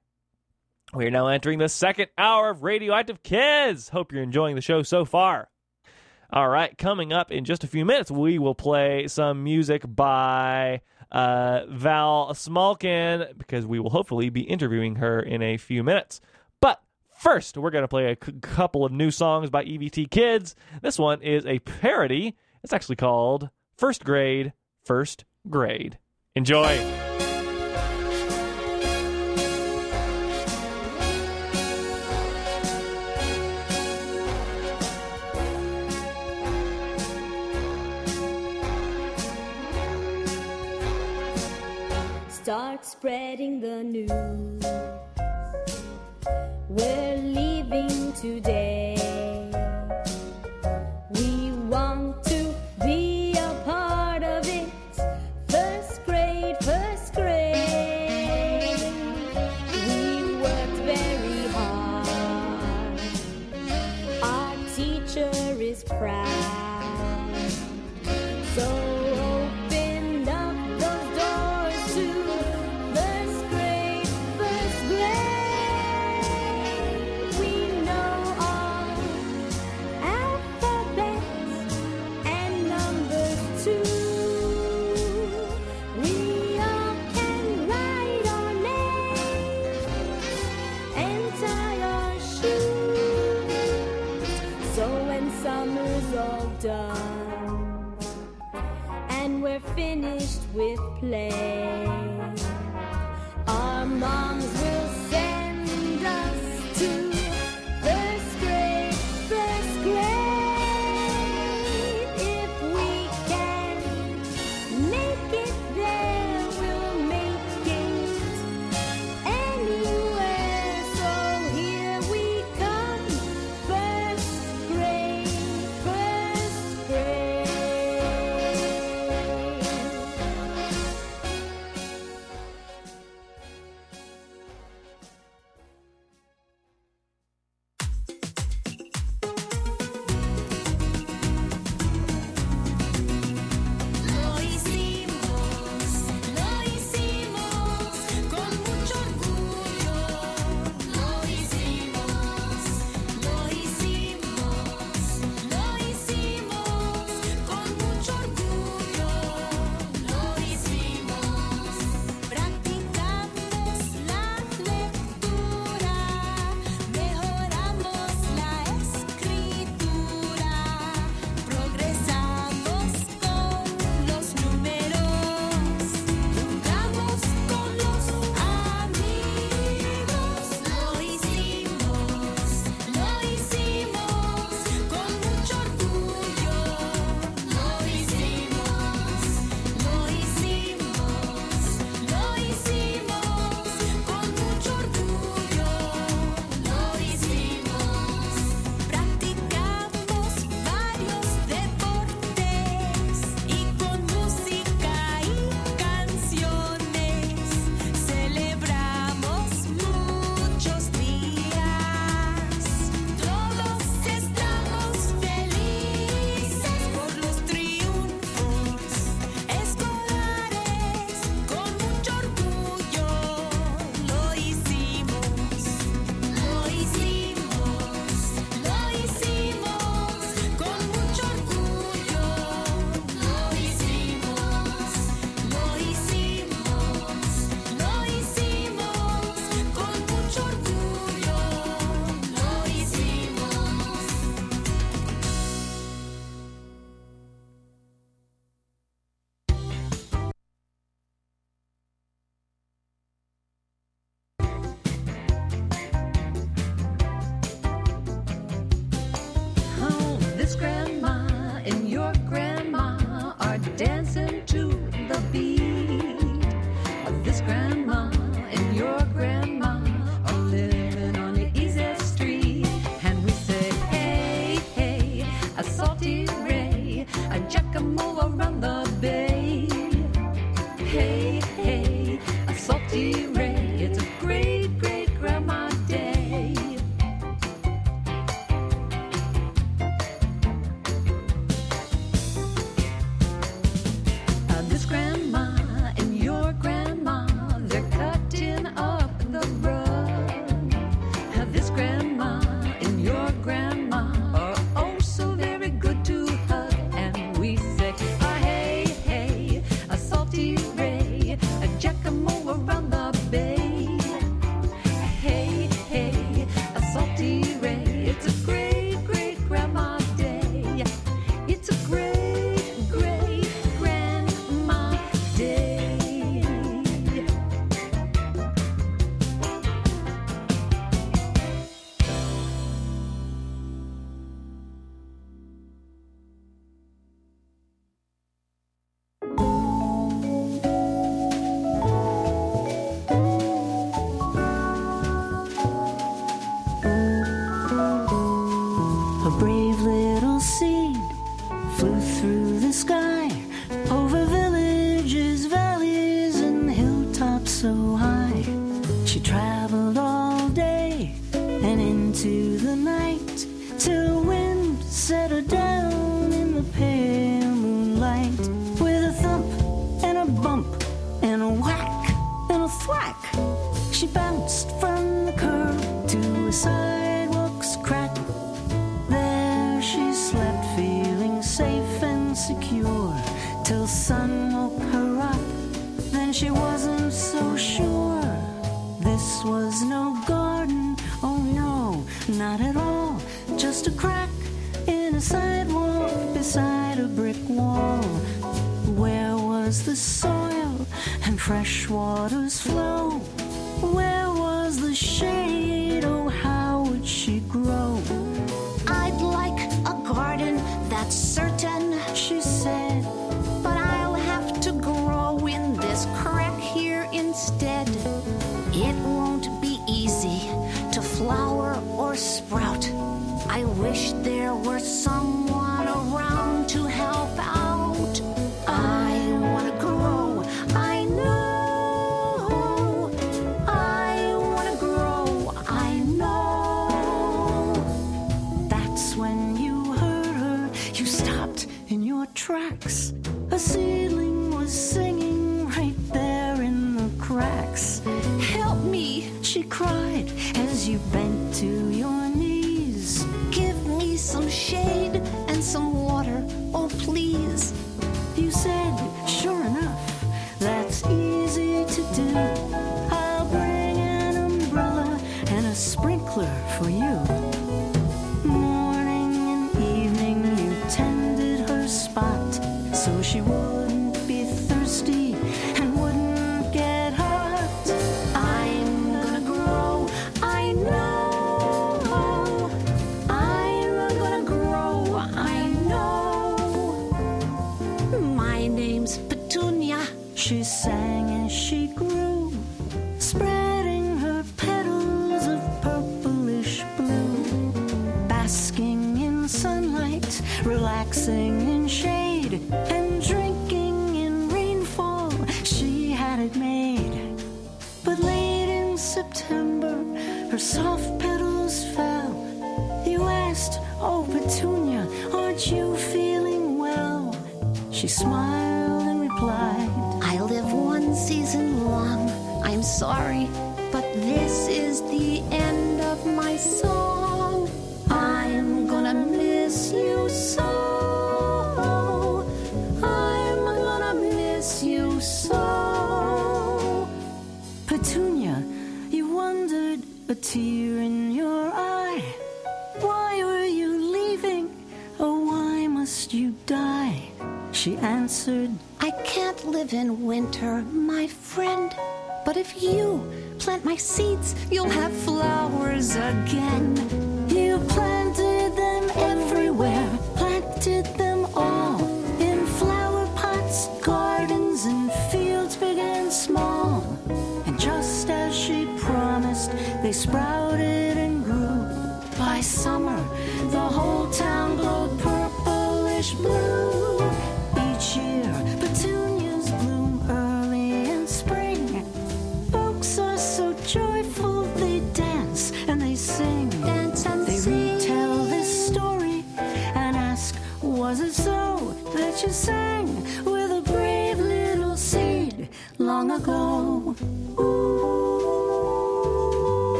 Speaker 1: We are now entering the second hour of Radioactive Kids. Hope you're enjoying the show so far. All right, coming up in just a few minutes, we will play some music by uh, Val Smalkin because we will hopefully be interviewing her in a few minutes. But first, we're going to play a c- couple of new songs by EVT Kids. This one is a parody. It's actually called First Grade, First Grade. Enjoy.
Speaker 10: Start spreading the news. We're leaving today.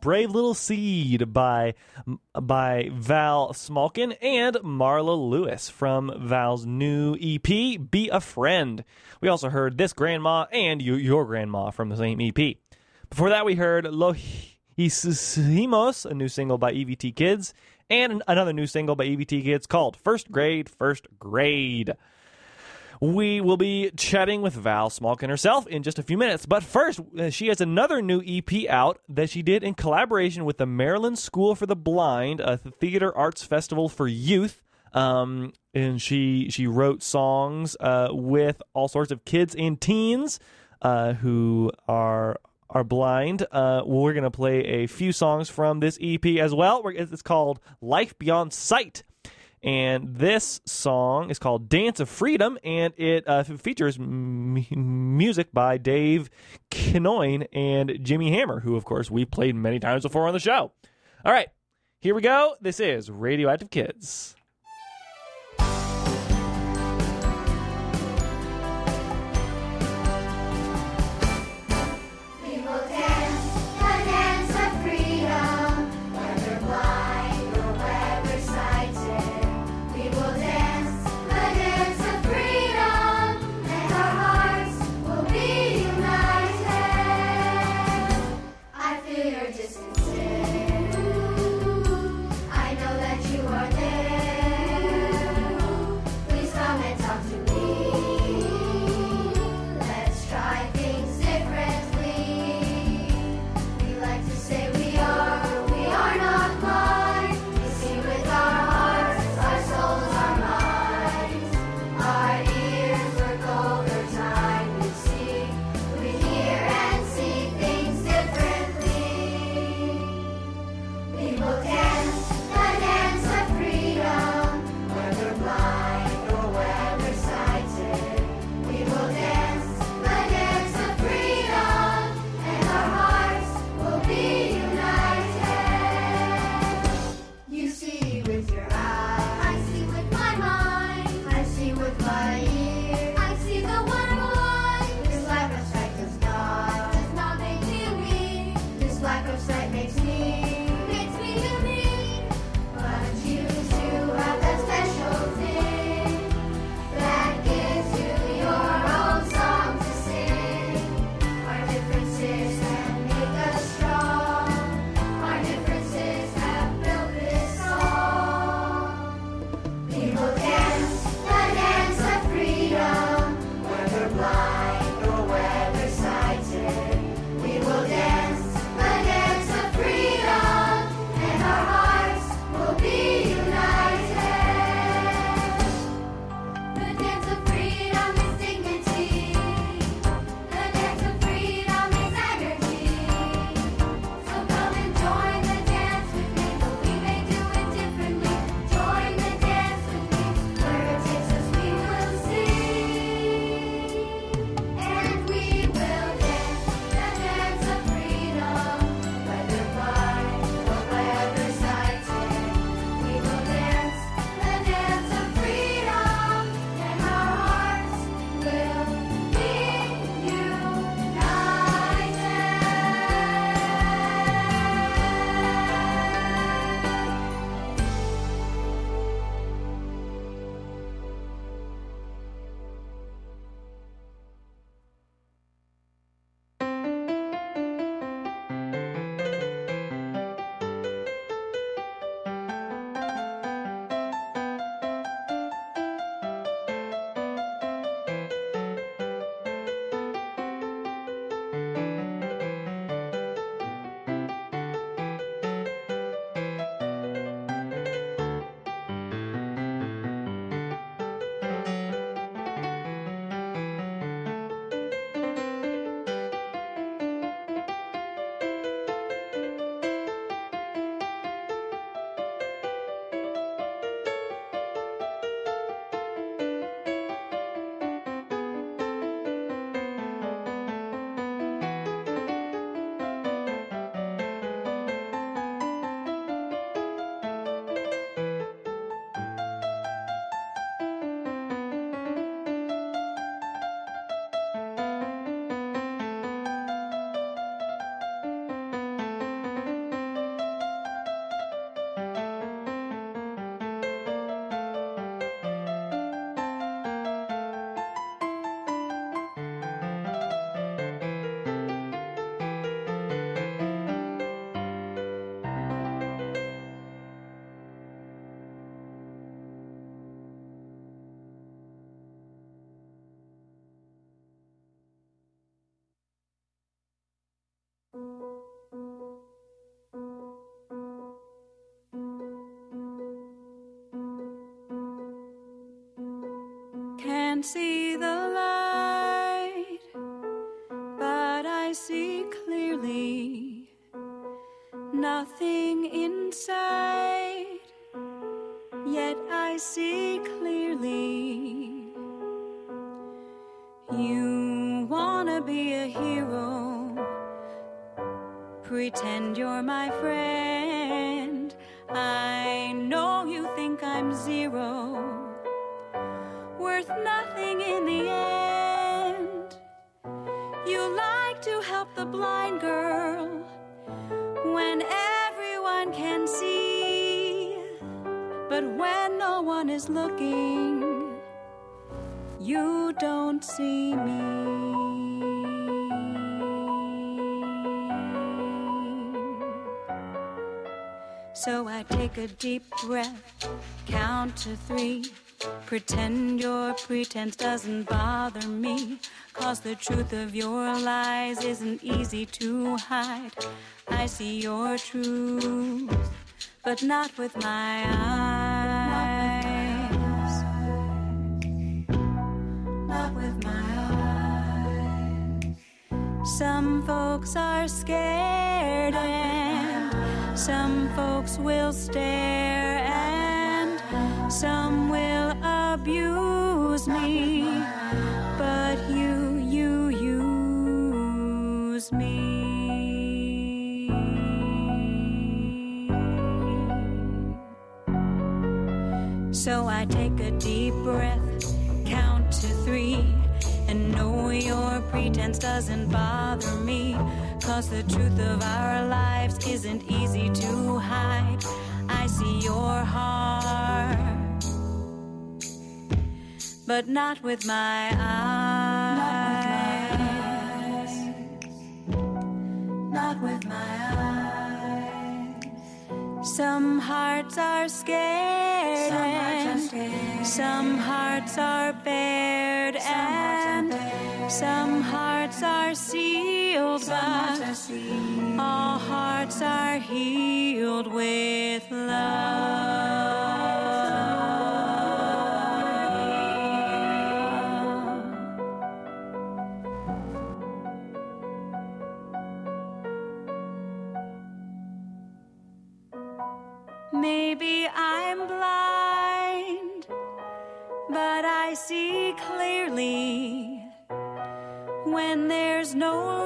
Speaker 23: Brave Little Seed
Speaker 1: by by Val Smalkin and Marla Lewis from Val's new EP Be a Friend. We also heard This Grandma and you, Your Grandma from the same EP. Before that we heard Lo Hicimos, a new single by EVT Kids, and another new single by EVT Kids called First Grade First Grade. We will be chatting with Val Smalkin herself in just a few minutes. But first, uh, she has another new EP out that she did in collaboration with the Maryland School for the Blind, a theater arts festival for youth. Um, and she she wrote songs uh, with all sorts of kids and teens uh, who are
Speaker 24: are blind. Uh, we're gonna play a few songs from this EP as well. It's called Life Beyond Sight. And this song is called Dance of Freedom, and it uh, features m- music by Dave Kinoin and Jimmy Hammer, who, of course, we played many times before on the show. All right, here we go. This is Radioactive Kids.
Speaker 10: can't see the light, but I see clearly nothing in sight. Yet I see clearly you wanna be a hero, pretend you're my friend. I know you think I'm zero is looking, you don't see me. So I take a deep breath, count to three. Pretend your pretense doesn't bother me. Cause the truth of your lies isn't easy to hide. I see your truth, but not with my eyes. Folks are scared, and some folks will stare, and some will abuse me. But you, you use me. So I take a deep breath, count to three, and know your pretense doesn't bother me. Cause the truth of our lives isn't easy to hide. I see your heart, but not with my eyes. Not with my eyes. Some hearts are scared, and some hearts are bared, and some hearts are sealed, but all hearts are healed with love. Maybe I'm blind, but I see clearly when there's no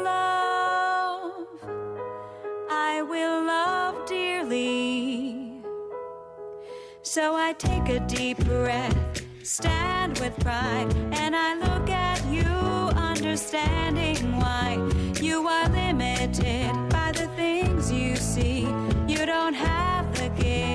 Speaker 10: So I take a deep breath, stand with pride, and I look at you, understanding why you are limited by the things you see. You don't have the gift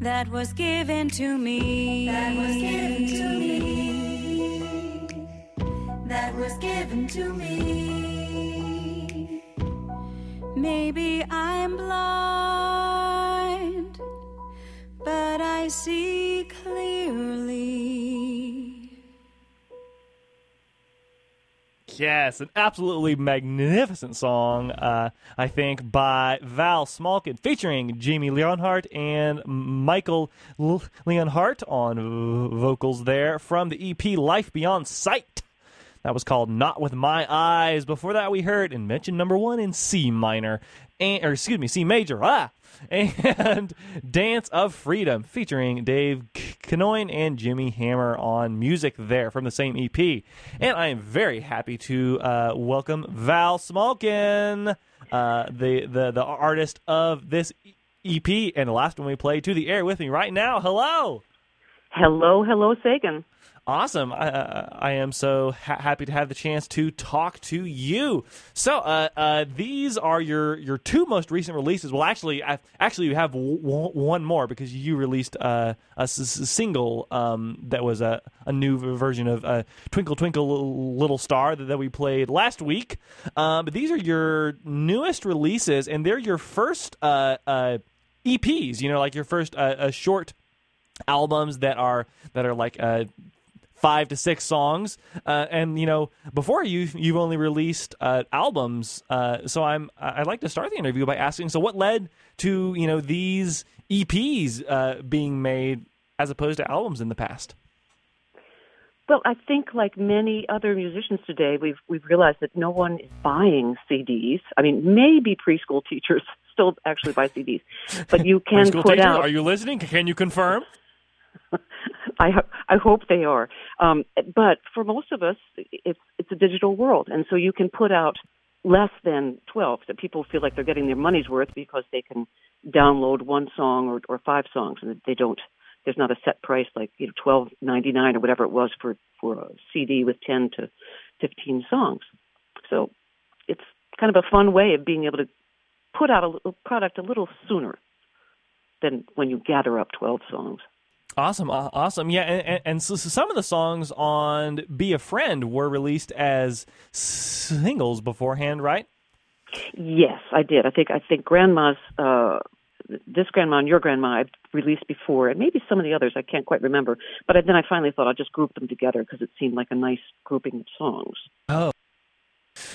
Speaker 10: that was given to me. That was given to me. That was given to me. Maybe I'm blind, but I see clearly.
Speaker 1: Yes, an absolutely magnificent song, uh, I think, by Val Smalkin, featuring Jamie Leonhardt and Michael L- Leonhardt on vocals there from the EP Life Beyond Sight. That was called Not With My Eyes. Before that, we heard Invention Number One in C minor, and, or excuse me, C major. Ah! And Dance of Freedom, featuring Dave Canoin and Jimmy Hammer on music there from the same EP. And I am very happy to uh, welcome Val Smalkin, uh, the, the, the artist of this EP and the last one we played, to the air with me right now. Hello!
Speaker 25: Hello, hello, Sagan.
Speaker 1: Awesome. I, I am so ha- happy to have the chance to talk to you. So, uh, uh, these are your, your two most recent releases. Well, actually, I, actually, you have w- one more because you released uh, a s- single um, that was a, a new version of uh, Twinkle Twinkle Little- Star that, that we played last week. Um, but these are your newest releases, and they're your first uh, uh, EPs. You know, like your first short albums that are that are like uh, five to six songs. Uh, and you know, before you you've only released uh, albums. Uh, so I'm I'd like to start the interview by asking. So what led to you know these EPs uh, being made as opposed to albums in the past?
Speaker 25: Well, I think like many other musicians today, we've we've realized that no one is buying CDs. I mean, maybe preschool teachers still actually buy CDs, but you can
Speaker 1: Preschool
Speaker 25: put
Speaker 1: teacher,
Speaker 25: out.
Speaker 1: are you listening? Can you confirm?
Speaker 25: I ho- I hope they are. Um, but for most of us, it's it's a digital world, and so you can put out less than twelve. That people feel like they're getting their money's worth because they can download one song or or five songs, and they don't. There's not a set price like you know twelve ninety nine or whatever it was for for a CD with ten to fifteen songs. So it's kind of a fun way of being able to put out a product a little sooner than when you gather up twelve songs.
Speaker 1: Awesome, awesome. Yeah, and, and, so some of the songs on "Be a Friend" were released as singles beforehand, right?
Speaker 25: Yes, I did. I think I think Grandma's uh this grandma and your grandma I released before, and maybe some of the others I can't quite remember. But then I finally thought I'll just group them together because it seemed like a nice grouping of songs.
Speaker 1: Oh.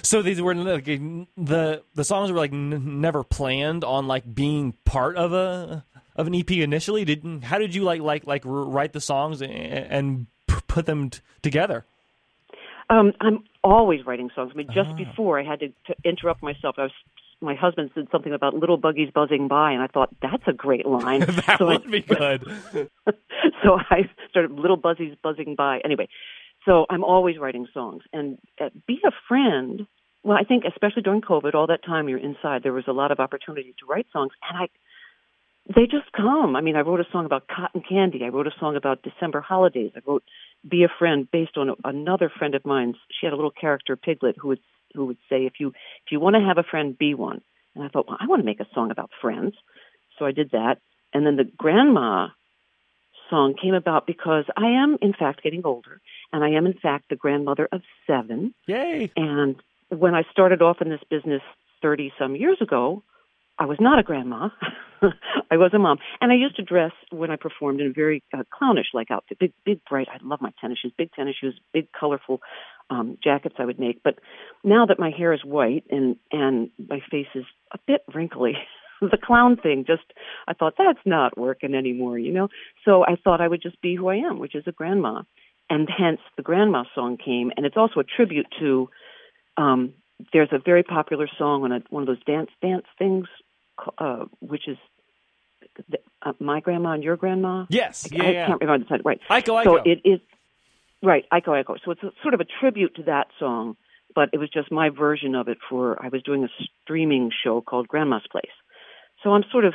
Speaker 1: So these were like the the songs were like n- never planned on like being part of a of an EP initially. Did how did you like like like write the songs and, and put them t- together?
Speaker 25: Um, I'm always writing songs. I mean, just before I had to, to interrupt myself. I was my husband said something about little buggies buzzing by, and I thought that's a great line.
Speaker 1: that
Speaker 25: so
Speaker 1: would
Speaker 25: I,
Speaker 1: be good.
Speaker 25: so I started little buzzies buzzing by. Anyway, so I'm always writing songs and uh, be a friend. Well, I think especially during COVID, all that time you're inside, there was a lot of opportunity to write songs, and I they just come. I mean, I wrote a song about cotton candy. I wrote a song about December holidays. I wrote "Be a Friend" based on another friend of mine's. She had a little character piglet who would who would say, "If you if you want to have a friend, be one." And I thought, well, I want to make a song about friends, so I did that. And then the grandma song came about because I am, in fact, getting older, and I am, in fact, the grandmother of seven.
Speaker 1: Yay!
Speaker 25: And when I started off in this business thirty some years ago, I was not a grandma. I was a mom, and I used to dress when I performed in a very uh, clownish-like outfit, big, big, bright. I love my tennis shoes, big tennis shoes, big, colorful um, jackets I would make. But now that my hair is white and and my face is a bit wrinkly, the clown thing just I thought that's not working anymore, you know. So I thought I would just be who I am, which is a grandma, and hence the grandma song came, and it's also a tribute to. Um, there's a very popular song on a, one of those dance dance things, uh, which is uh, my grandma and your grandma.
Speaker 1: Yes,
Speaker 25: I,
Speaker 1: yeah,
Speaker 25: I
Speaker 1: yeah.
Speaker 25: can't remember the title. Right,
Speaker 1: Iko,
Speaker 25: So it is right, Iko Iko. So it's a, sort of a tribute to that song, but it was just my version of it for. I was doing a streaming show called Grandma's Place. So I'm sort of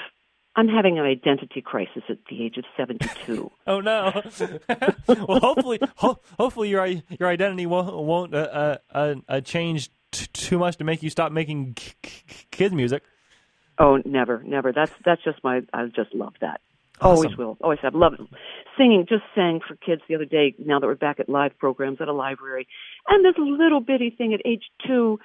Speaker 25: I'm having an identity crisis at the age of 72.
Speaker 1: Oh no! well, hopefully, ho- hopefully your your identity won't won't uh, uh, uh, uh, change t- too much to make you stop making k- k- kids music.
Speaker 25: Oh, never, never. That's that's just my. I just love that. Always will. Always have. Love it. Singing. Just sang for kids the other day. Now that we're back at live programs at a library, and this little bitty thing at age two,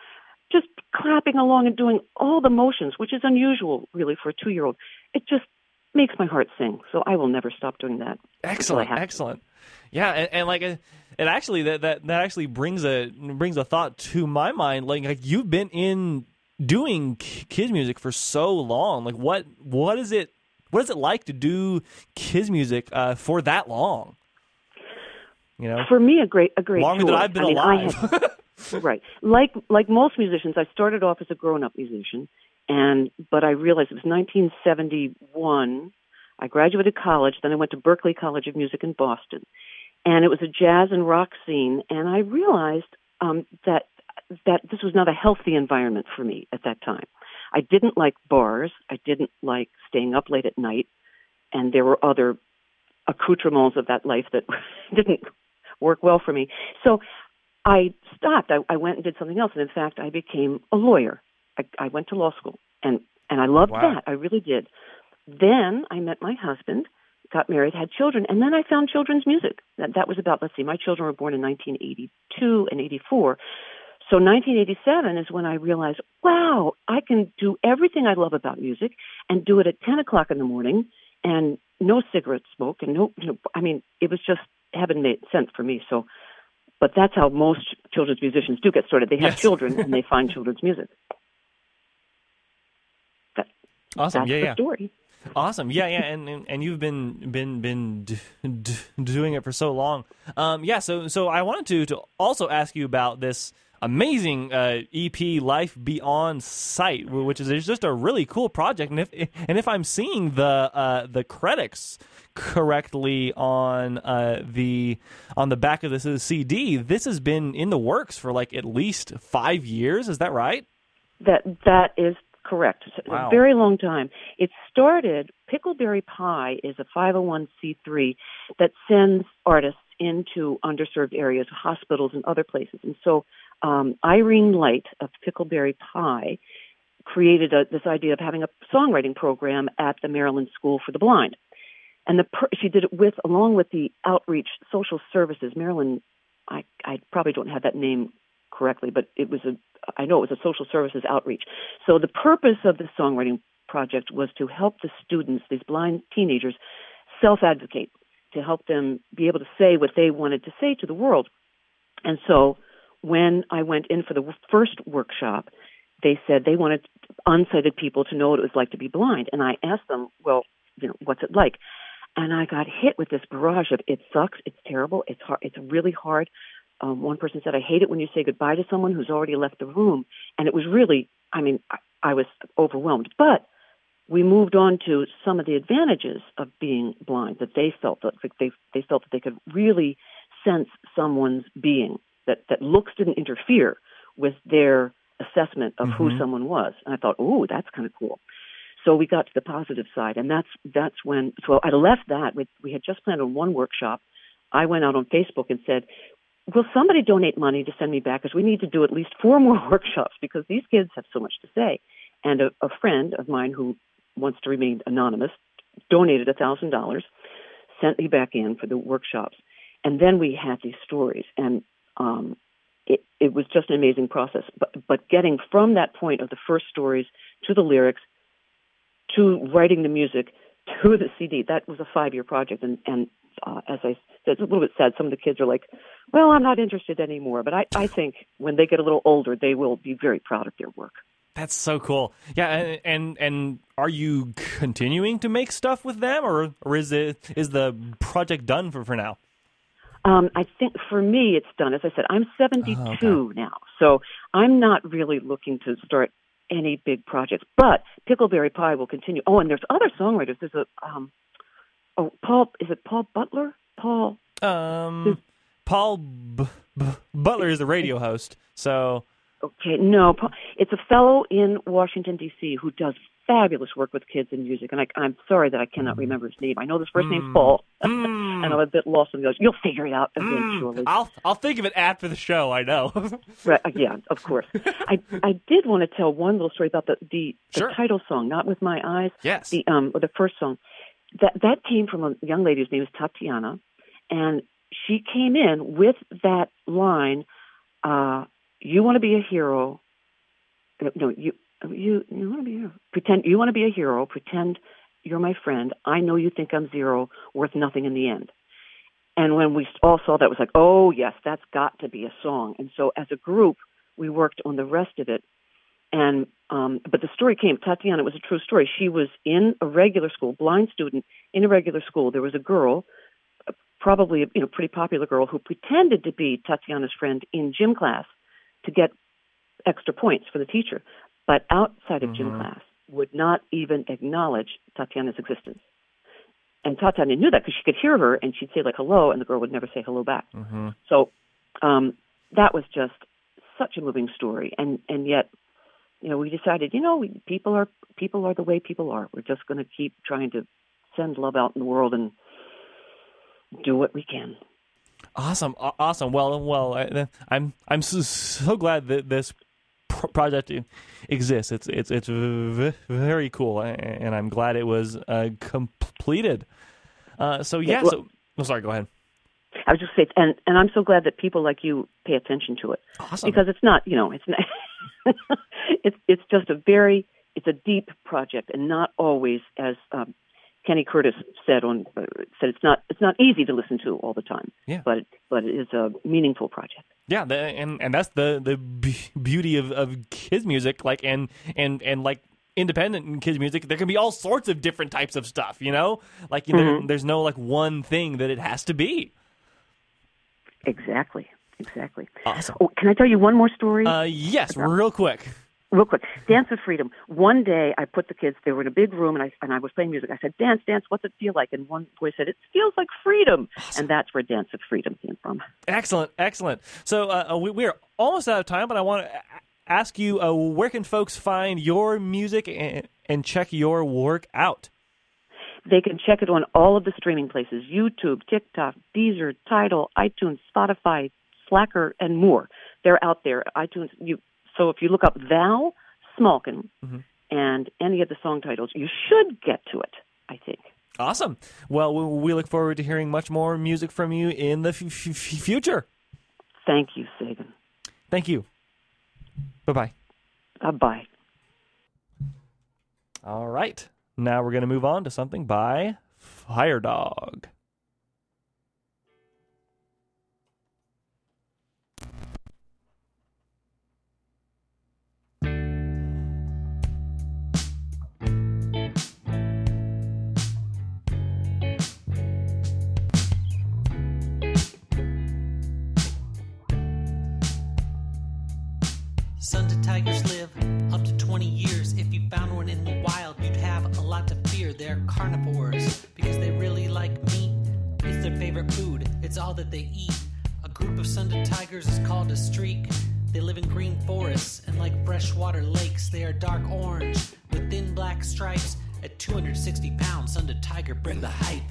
Speaker 25: just clapping along and doing all the motions, which is unusual, really, for a two-year-old. It just makes my heart sing. So I will never stop doing that.
Speaker 1: Excellent, excellent. Yeah, and, and like uh, it actually that, that that actually brings a brings a thought to my mind. Like, like you've been in doing kids music for so long. Like, what what is it? What is it like to do kids music uh, for that long? You know,
Speaker 25: For me, a great, a great
Speaker 1: longer than. I've been
Speaker 25: I mean,
Speaker 1: alive.
Speaker 25: have- right. Like like most musicians, I started off as a grown-up musician, and but I realized it was 1971. I graduated college, then I went to Berklee College of Music in Boston, and it was a jazz and rock scene. And I realized um, that that this was not a healthy environment for me at that time. I didn't like bars. I didn't like staying up late at night, and there were other accoutrements of that life that didn't work well for me. So I stopped. I, I went and did something else, and in fact, I became a lawyer. I, I went to law school, and and I loved
Speaker 26: Wow.
Speaker 25: that. I really did. Then I met my husband, got married, had children, and then I found children's music. That that was about let's see, my children were born in 1982 and 84. So 1987 is when I realized, wow, I can do everything I love about music and do it at 10 o'clock in the morning and no cigarette smoke and no, you know, I mean, it was just heaven made sense for me. So, but that's how most children's musicians do get started. They have
Speaker 1: Yes.
Speaker 25: children and they find children's music. That,
Speaker 1: Awesome.
Speaker 25: That's
Speaker 1: yeah, yeah.
Speaker 25: story.
Speaker 1: Awesome. Yeah, yeah, and and, and you've been been been d- d- doing it for so long. Um, yeah. So so I wanted to to also ask you about this amazing uh, EP Life Beyond Sight, which is just a really cool project. And if and if I'm seeing the uh, the credits correctly on uh, the on the back of this CD, this has been in the works for like at least five years. Is that right?
Speaker 25: That that is correct.
Speaker 1: Wow.
Speaker 25: A very long time. It started. Pickleberry Pie is a 501c3 that sends artists into underserved areas, hospitals, and other places. And so um, Irene Light of Pickleberry Pie created a, this idea of having a songwriting program at the Maryland School for the Blind. And the per- she did it with along with the outreach social services Maryland. I I probably don't have that name correctly, but it was a I know it was a social services outreach. So the purpose of the songwriting project was to help the students, these blind teenagers, self-advocate, to help them be able to say what they wanted to say to the world. And so when I went in for the first workshop, they said they wanted unsighted people to know what it was like to be blind. And I asked them, well, you know, what's it like? And I got hit with this barrage of it sucks, it's terrible, it's hard, it's really hard. Um, one person said, I hate it when you say goodbye to someone who's already left the room. And it was really, I mean, I, I was overwhelmed. But we moved on to some of the advantages of being blind that they felt that they they felt that they could really sense someone's being that that looks didn't interfere with their assessment of who
Speaker 26: Mhm.
Speaker 25: someone was. And i thought oh that's kind of cool. So we got to the positive side and that's that's when so i left that we we had just planned on one workshop. I went out on facebook and said will somebody donate money to send me back? Because we need to do at least four more workshops because these kids have so much to say. And a, a friend of mine who wants to remain anonymous donated a thousand dollars sent me back in for the workshops. And then we had these stories. And um it, it was just an amazing process. But but getting from that point of the first stories to the lyrics to writing the music to the cd that was a five year project. And and uh, as i said it's a little bit sad. Some of the kids are like well i'm not interested anymore. But i i think when they get a little older they will be very proud of their work
Speaker 1: That's so cool. Yeah, and, and and are you continuing to make stuff with them, or or is it is the project done for for now?
Speaker 25: Um, I think for me, it's done. As I said, I'm 72
Speaker 1: Oh,
Speaker 25: now, so I'm not really looking to start any big projects. But Pickleberry Pie will continue. Oh, and there's other songwriters. There's a um, oh Paul. Is it Paul Butler? Paul.
Speaker 1: Um, Paul B- B- Butler is the radio host, so
Speaker 25: Okay, no, it's a fellow in Washington D.C. who does fabulous work with kids in music, and I, I'm sorry that I cannot remember his name. I know his first name's Paul, and I'm a bit lost in the others. You'll figure it out eventually.
Speaker 1: I'll I'll think of it after the show. I know.
Speaker 25: Right, uh, yeah, of course. I I did want to tell one little story about the the, the title song, "Not with My Eyes."
Speaker 1: Yes.
Speaker 25: The um or the first song that that came from a young lady whose name is Tatiana, and she came in with that line, uh, "You want to be a hero." No, you you you want to be a hero. Pretend you want to be a hero. Pretend you're my friend. I know you think I'm zero, worth nothing in the end. And when we all saw that, it was like, oh yes, that's got to be a song. And so as a group, we worked on the rest of it. And um, but the story came. Tatiana it was a true story. She was in a regular school, blind student in a regular school. There was a girl, uh, probably a you know pretty popular girl, who pretended to be Tatiana's friend in gym class to get extra points for the teacher, but outside of gym class would not even acknowledge Tatiana's existence. And Tatiana knew that because she could hear her and she'd say like hello, and the girl would never say hello back.
Speaker 1: Mm-hmm.
Speaker 25: So um, that was just such a moving story, and and yet, you know, we decided, you know, we, people are people are the way people are. We're just going to keep trying to send love out in the world and do what we can.
Speaker 1: Awesome, awesome. Well, well, I, I'm I'm so, glad that this project exists. It's it's it's very cool, and I'm glad it was uh, completed. Uh, so yeah,
Speaker 25: Yeah, well-
Speaker 1: so oh, sorry, go ahead.
Speaker 25: I was just saying, and and I'm so glad that people like you pay attention to it
Speaker 1: Awesome.
Speaker 25: because it's not, you know, it's not, it's it's just a very it's a deep project and not always as um, Kenny Curtis said on uh, said it's not it's not easy to listen to all the time.
Speaker 1: Yeah.
Speaker 25: but but it is a meaningful project.
Speaker 1: Yeah, the, and and that's the the beauty of, of kids music. Like and and and like independent in kids music, there can be all sorts of different types of stuff. You know, like
Speaker 25: Mhm.
Speaker 1: there's no like one thing that it has to be.
Speaker 25: Exactly. Exactly.
Speaker 1: Awesome.
Speaker 25: Oh, can I tell you one more story?
Speaker 1: Uh, yes, real quick.
Speaker 25: Real quick, Dance of Freedom. One day, I put the kids. They were in a big room, and I and I was playing music. I said, "Dance, dance. What's it feel like?" And one boy said, "It feels like freedom." And that's where Dance of Freedom came from.
Speaker 1: Excellent, excellent. So uh, uh, we, we are almost out of time, but I want to ask you, uh, where can folks find your music and, and check your work out?
Speaker 25: They can check it on all of the streaming places: YouTube, TikTok, Deezer, Tidal, iTunes, Spotify, Slacker, and more. They're out there. iTunes. You so if you look up Val Smalkin mm-hmm. and any of the song titles, you should get to it. I think.
Speaker 1: Awesome. Well, we, look forward to hearing much more music from you in the f- f- future.
Speaker 25: Thank you, Sagan.
Speaker 1: Thank you. Bye bye.
Speaker 25: Bye bye.
Speaker 1: All right. Now we're going to move on to something by Fire Dog.
Speaker 17: They're carnivores because they really like meat. It's their favorite food, it's all that they eat. A group of Sunda tigers is called a streak. They live in green forests and like freshwater lakes. They are dark orange with thin black stripes. At 260 pounds, Sunda tiger bring the hype.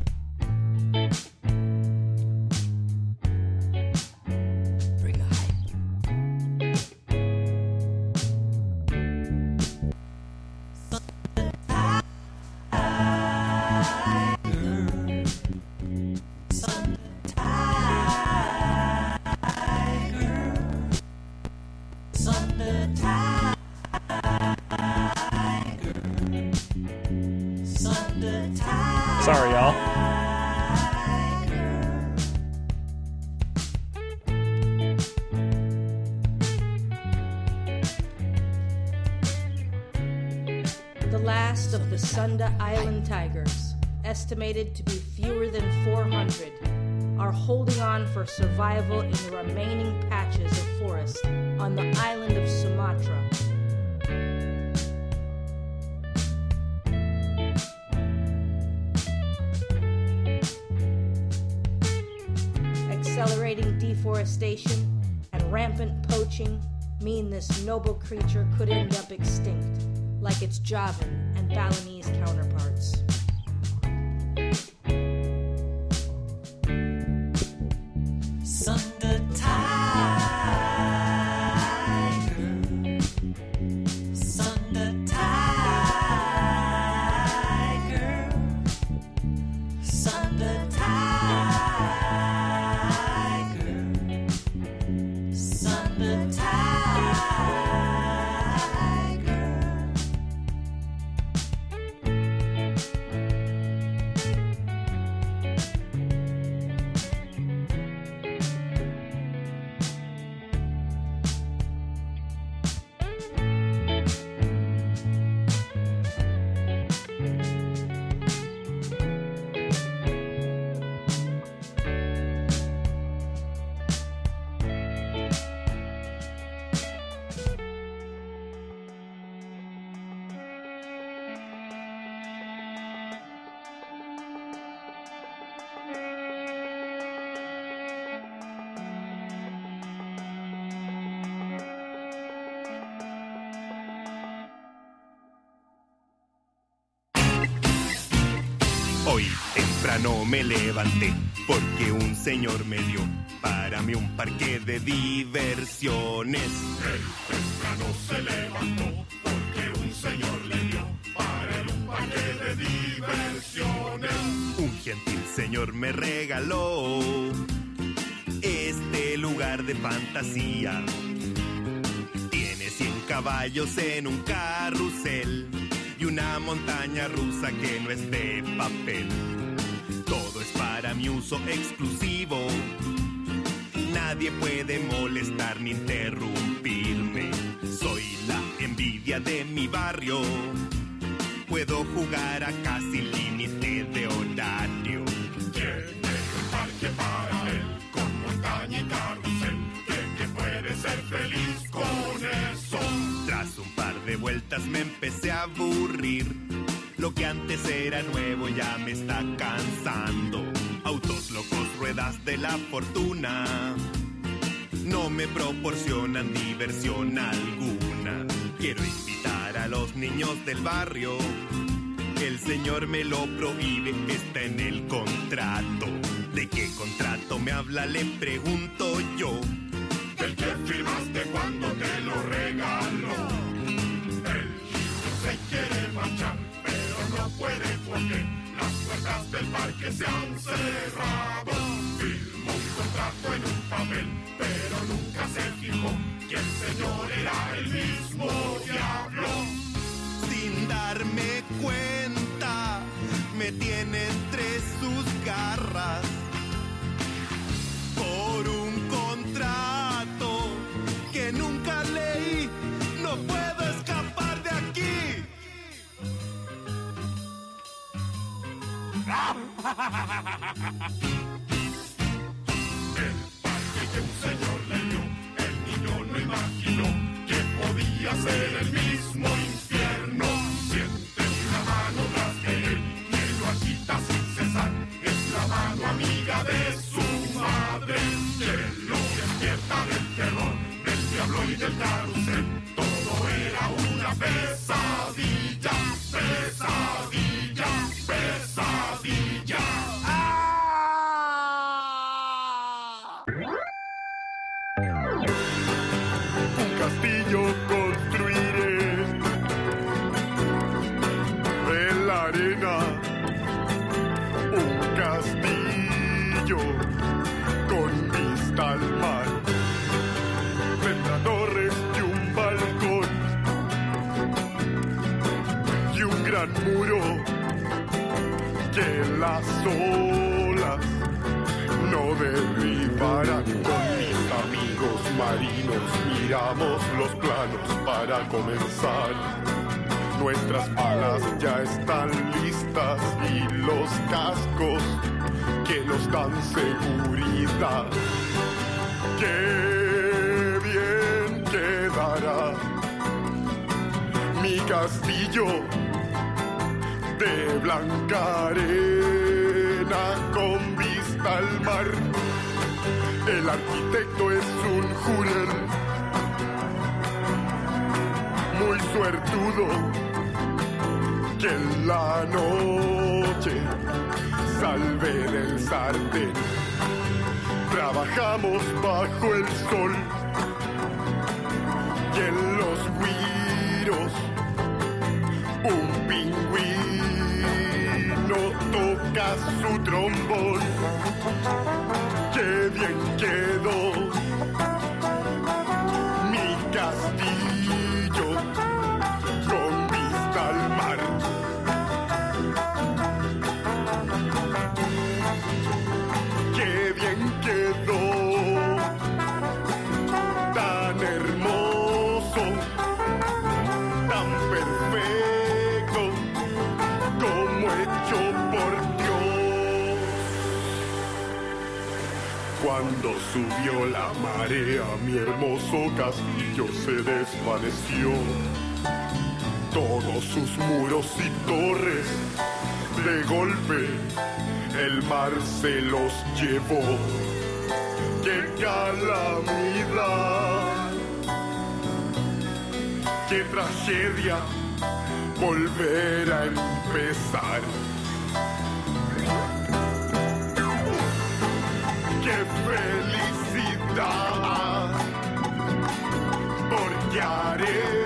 Speaker 27: Survival in the remaining patches of forest on the island of Sumatra. Accelerating deforestation and rampant poaching mean this noble creature could end up extinct, like its Javan and Balinese counterparts.
Speaker 28: Temprano me levanté porque un señor me dio para mí un parque de diversiones.
Speaker 29: Él temprano se levantó porque un señor le dio para él un parque de diversiones.
Speaker 28: Un gentil señor me regaló este lugar de fantasía. Tiene 100 caballos en un carrusel y una montaña rusa que no es de papel. Mi uso exclusivo. Nadie puede molestar ni interrumpirme. Soy la envidia de mi barrio.
Speaker 30: acá sin límite de horario.
Speaker 28: Tiene un parque para con montaña y carrusel, que puede ser feliz con eso.
Speaker 30: Tras un par de vueltas me empecé a aburrir. Lo que antes era nuevo ya me está cansando. Ruedas de la fortuna. No me proporcionan diversión alguna. Quiero invitar a los niños del barrio. El señor me lo prohíbe, está en el contrato. ¿De qué contrato me habla? Le pregunto yo.
Speaker 28: Del que firmaste cuando te lo regaló. Puertas del parque se han cerrado. Firmó un contrato en un papel, pero nunca se fijó que el señor era el mismo diablo.
Speaker 30: Sin darme cuenta, me tiene entre sus garras.
Speaker 28: Parque que un señor le dio, el niño no imaginó que podía ser el mismo infierno. Siente una mano tras de él que lo agita sin cesar. Es la mano amiga de su madre que lo despierta del terror, del diablo y del carrusel.
Speaker 30: Las olas no derribarán. Con mis amigos marinos miramos los planos para comenzar. Nuestras palas ya están listas y los cascos que nos dan seguridad. Qué bien quedará mi castillo de blanca arena con vista al mar. El arquitecto es un jurel muy suertudo que en la noche salve del sartén. Trabajamos bajo el sol y en los guiros un pingüino toca su trombón. Qué bien quedó mi castillo Cuando subió la marea, mi hermoso castillo se desvaneció. Todos sus muros y torres, de golpe, el mar se los llevó. ¡Qué calamidad! ¡Qué tragedia! Volver a empezar. Qué felicidad, porque haré.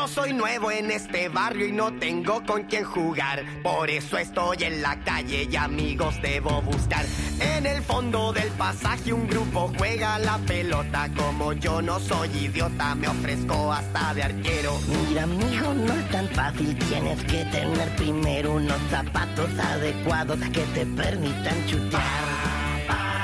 Speaker 31: Yo soy nuevo en este barrio y no tengo con quién jugar. Por eso estoy en la calle y amigos debo buscar. En el fondo del pasaje un grupo juega la pelota. Como yo no soy idiota, me ofrezco hasta de arquero.
Speaker 32: Mira, amigo, no es tan fácil. Tienes que tener primero unos zapatos adecuados que te permitan chutar.
Speaker 31: Pero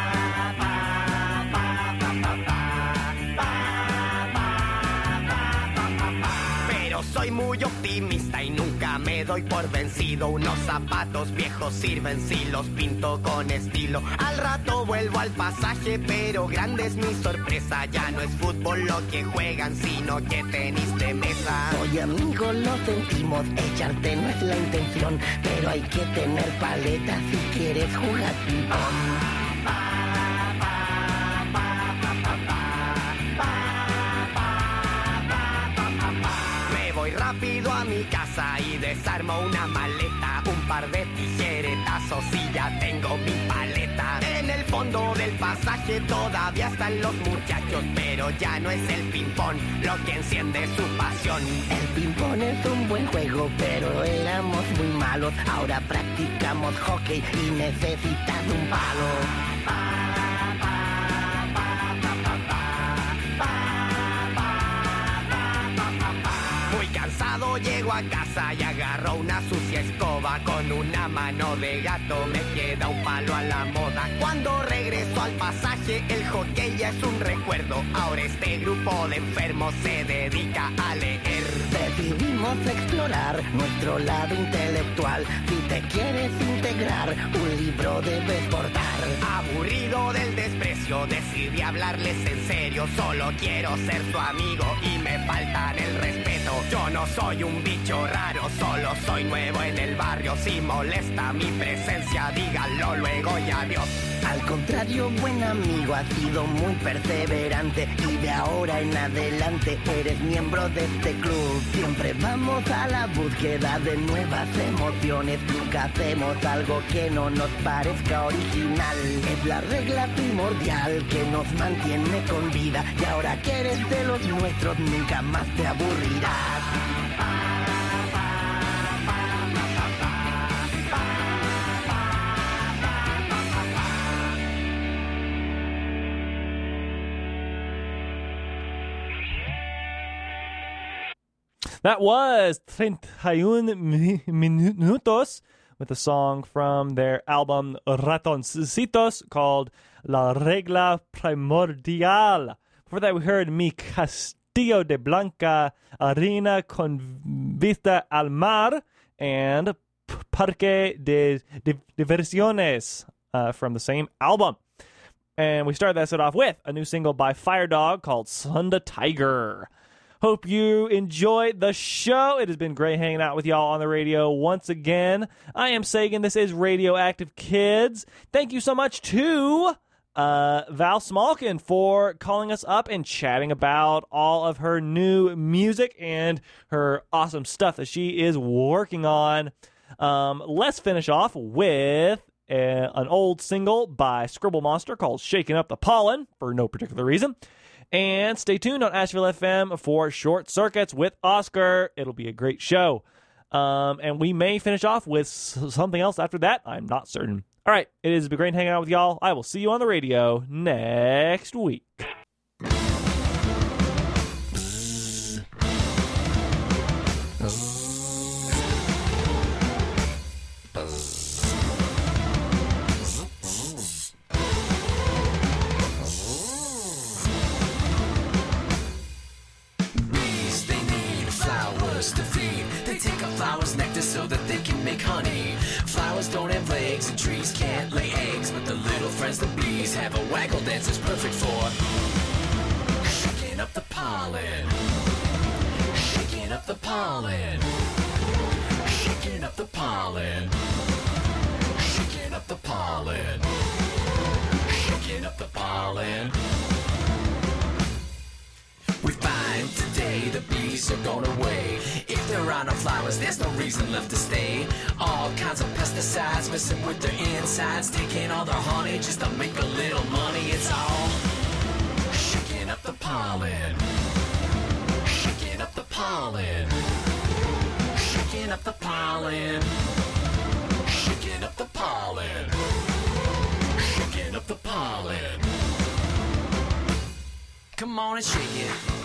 Speaker 31: soy muy optimista y nunca me doy por vencido. Unos zapatos viejos sirven si los pinto con estilo. Al rato vuelvo al pasaje, pero grande es mi sorpresa. Ya no es fútbol lo que juegan, sino que tenis de mesa.
Speaker 32: Oye, amigo, lo sentimos. Echarte no es la intención, pero hay que tener paleta si quieres jugar.
Speaker 31: Rápido a mi casa y desarmo una maleta, un par de tijeretazos y ya tengo mi paleta. En el fondo del pasaje todavía están los muchachos, pero ya no es el ping-pong lo que enciende su pasión.
Speaker 32: El ping-pong es un buen juego, pero éramos muy malos. Ahora practicamos hockey y necesitas un palo.
Speaker 31: Cansado llego a casa y agarro una sucia escoba con una mano de gato me queda un palo a la moda. Cuando regreso al pasaje el hockey ya es un recuerdo. Ahora este grupo de enfermos se dedica a leer.
Speaker 32: Decidimos explorar nuestro lado intelectual. Si te quieres integrar, un libro debes portar.
Speaker 31: Aburrido del desprecio, decidí hablarles en serio. Solo quiero ser su amigo y me faltan el respeto. Yo no soy un bicho raro, solo soy nuevo en el barrio. Si molesta mi presencia, díganlo luego y adiós.
Speaker 32: Al contrario, buen amigo, has sido muy perseverante y de ahora en adelante eres miembro de este club. Siempre vamos a la búsqueda de nuevas emociones, nunca hacemos algo que no nos parezca original. Es la regla primordial que nos mantiene con vida y ahora que eres de los nuestros nunca más te aburrirás.
Speaker 1: That was 31 mi- Minutos with a song from their album Ratoncitos called La Regla Primordial. Before that, we heard Mi Castillo de Blanca Arena con Vista al Mar and Parque de, de Diversiones uh, from the same album. And we started that set off with a new single by Fire Dog called Sunda Tiger. Hope you enjoyed the show. It has been great hanging out with y'all on the radio once again. I am Sagan. This is Radioactive Kids. Thank you so much to uh, Val Smalkin for calling us up and chatting about all of her new music and her awesome stuff that she is working on. Um, let's finish off with uh, an old single by Scribble Monster called Shaking Up the Pollen for no particular reason. And stay tuned on Asheville FM for Short Circuits with Oscar. It'll be a great show. Um, and we may finish off with something else after that. I'm not certain. All right. It has been great hanging out with y'all. I will see you on the radio next week.
Speaker 15: Can't lay eggs, but the little friends, the bees, have a waggle dance that's perfect for shaking up the pollen. Shaking up the pollen. Shaking up the pollen. Shaking up the pollen. Shaking up the pollen. Find today the bees are gone away. If there are no flowers, there's no reason left to stay. All kinds of pesticides messing with their insides, taking all their honey just to make a little money. It's all shaking up the pollen. Shaking up the pollen. shaking up the pollen. Shaking up the pollen. Shaking up the pollen. Come on and shake it.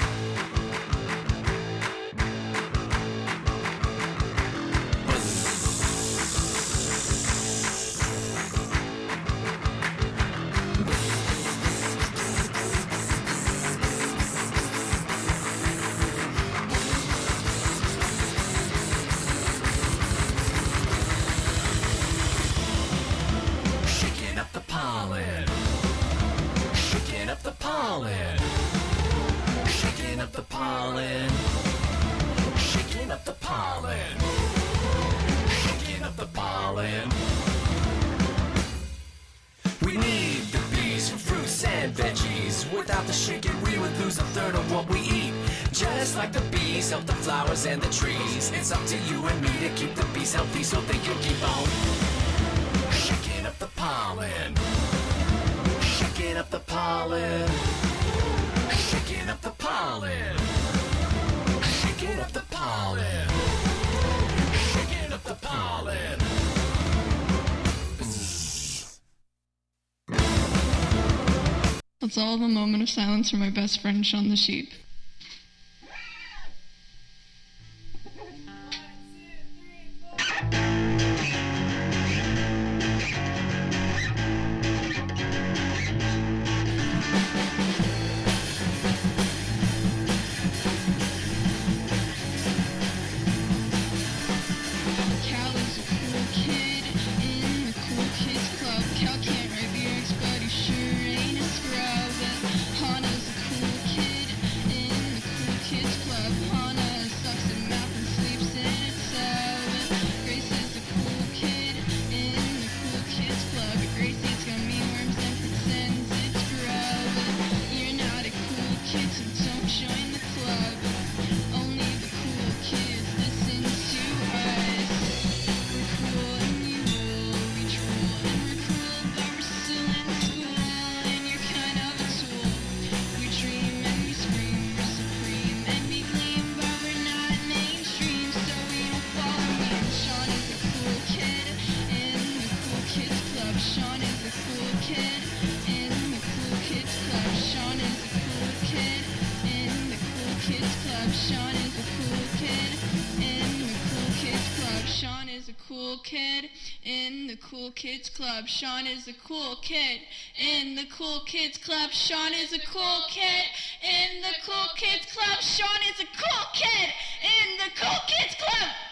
Speaker 15: Shaking up the pollen. Shaking up the pollen. Shaking up the pollen. Shaking up the pollen. We need the bees for fruits and veggies. Without the shaking, we would lose a third of what we eat. Just like the bees help the flowers and the trees. It's up to you and me to keep the bees healthy so they can keep on shaking up the pollen. Shaking up the pollen. Shaking up the pollen. Shaking up the pollen. Shaking up the pollen.
Speaker 33: All have a moment of silence for my best friend Sean the sheep. Kids Club. Sean is a cool kid in the Cool Kids Club. Sean is a cool kid in the Cool Kids Club. Sean is a cool kid in the Cool Kids Club.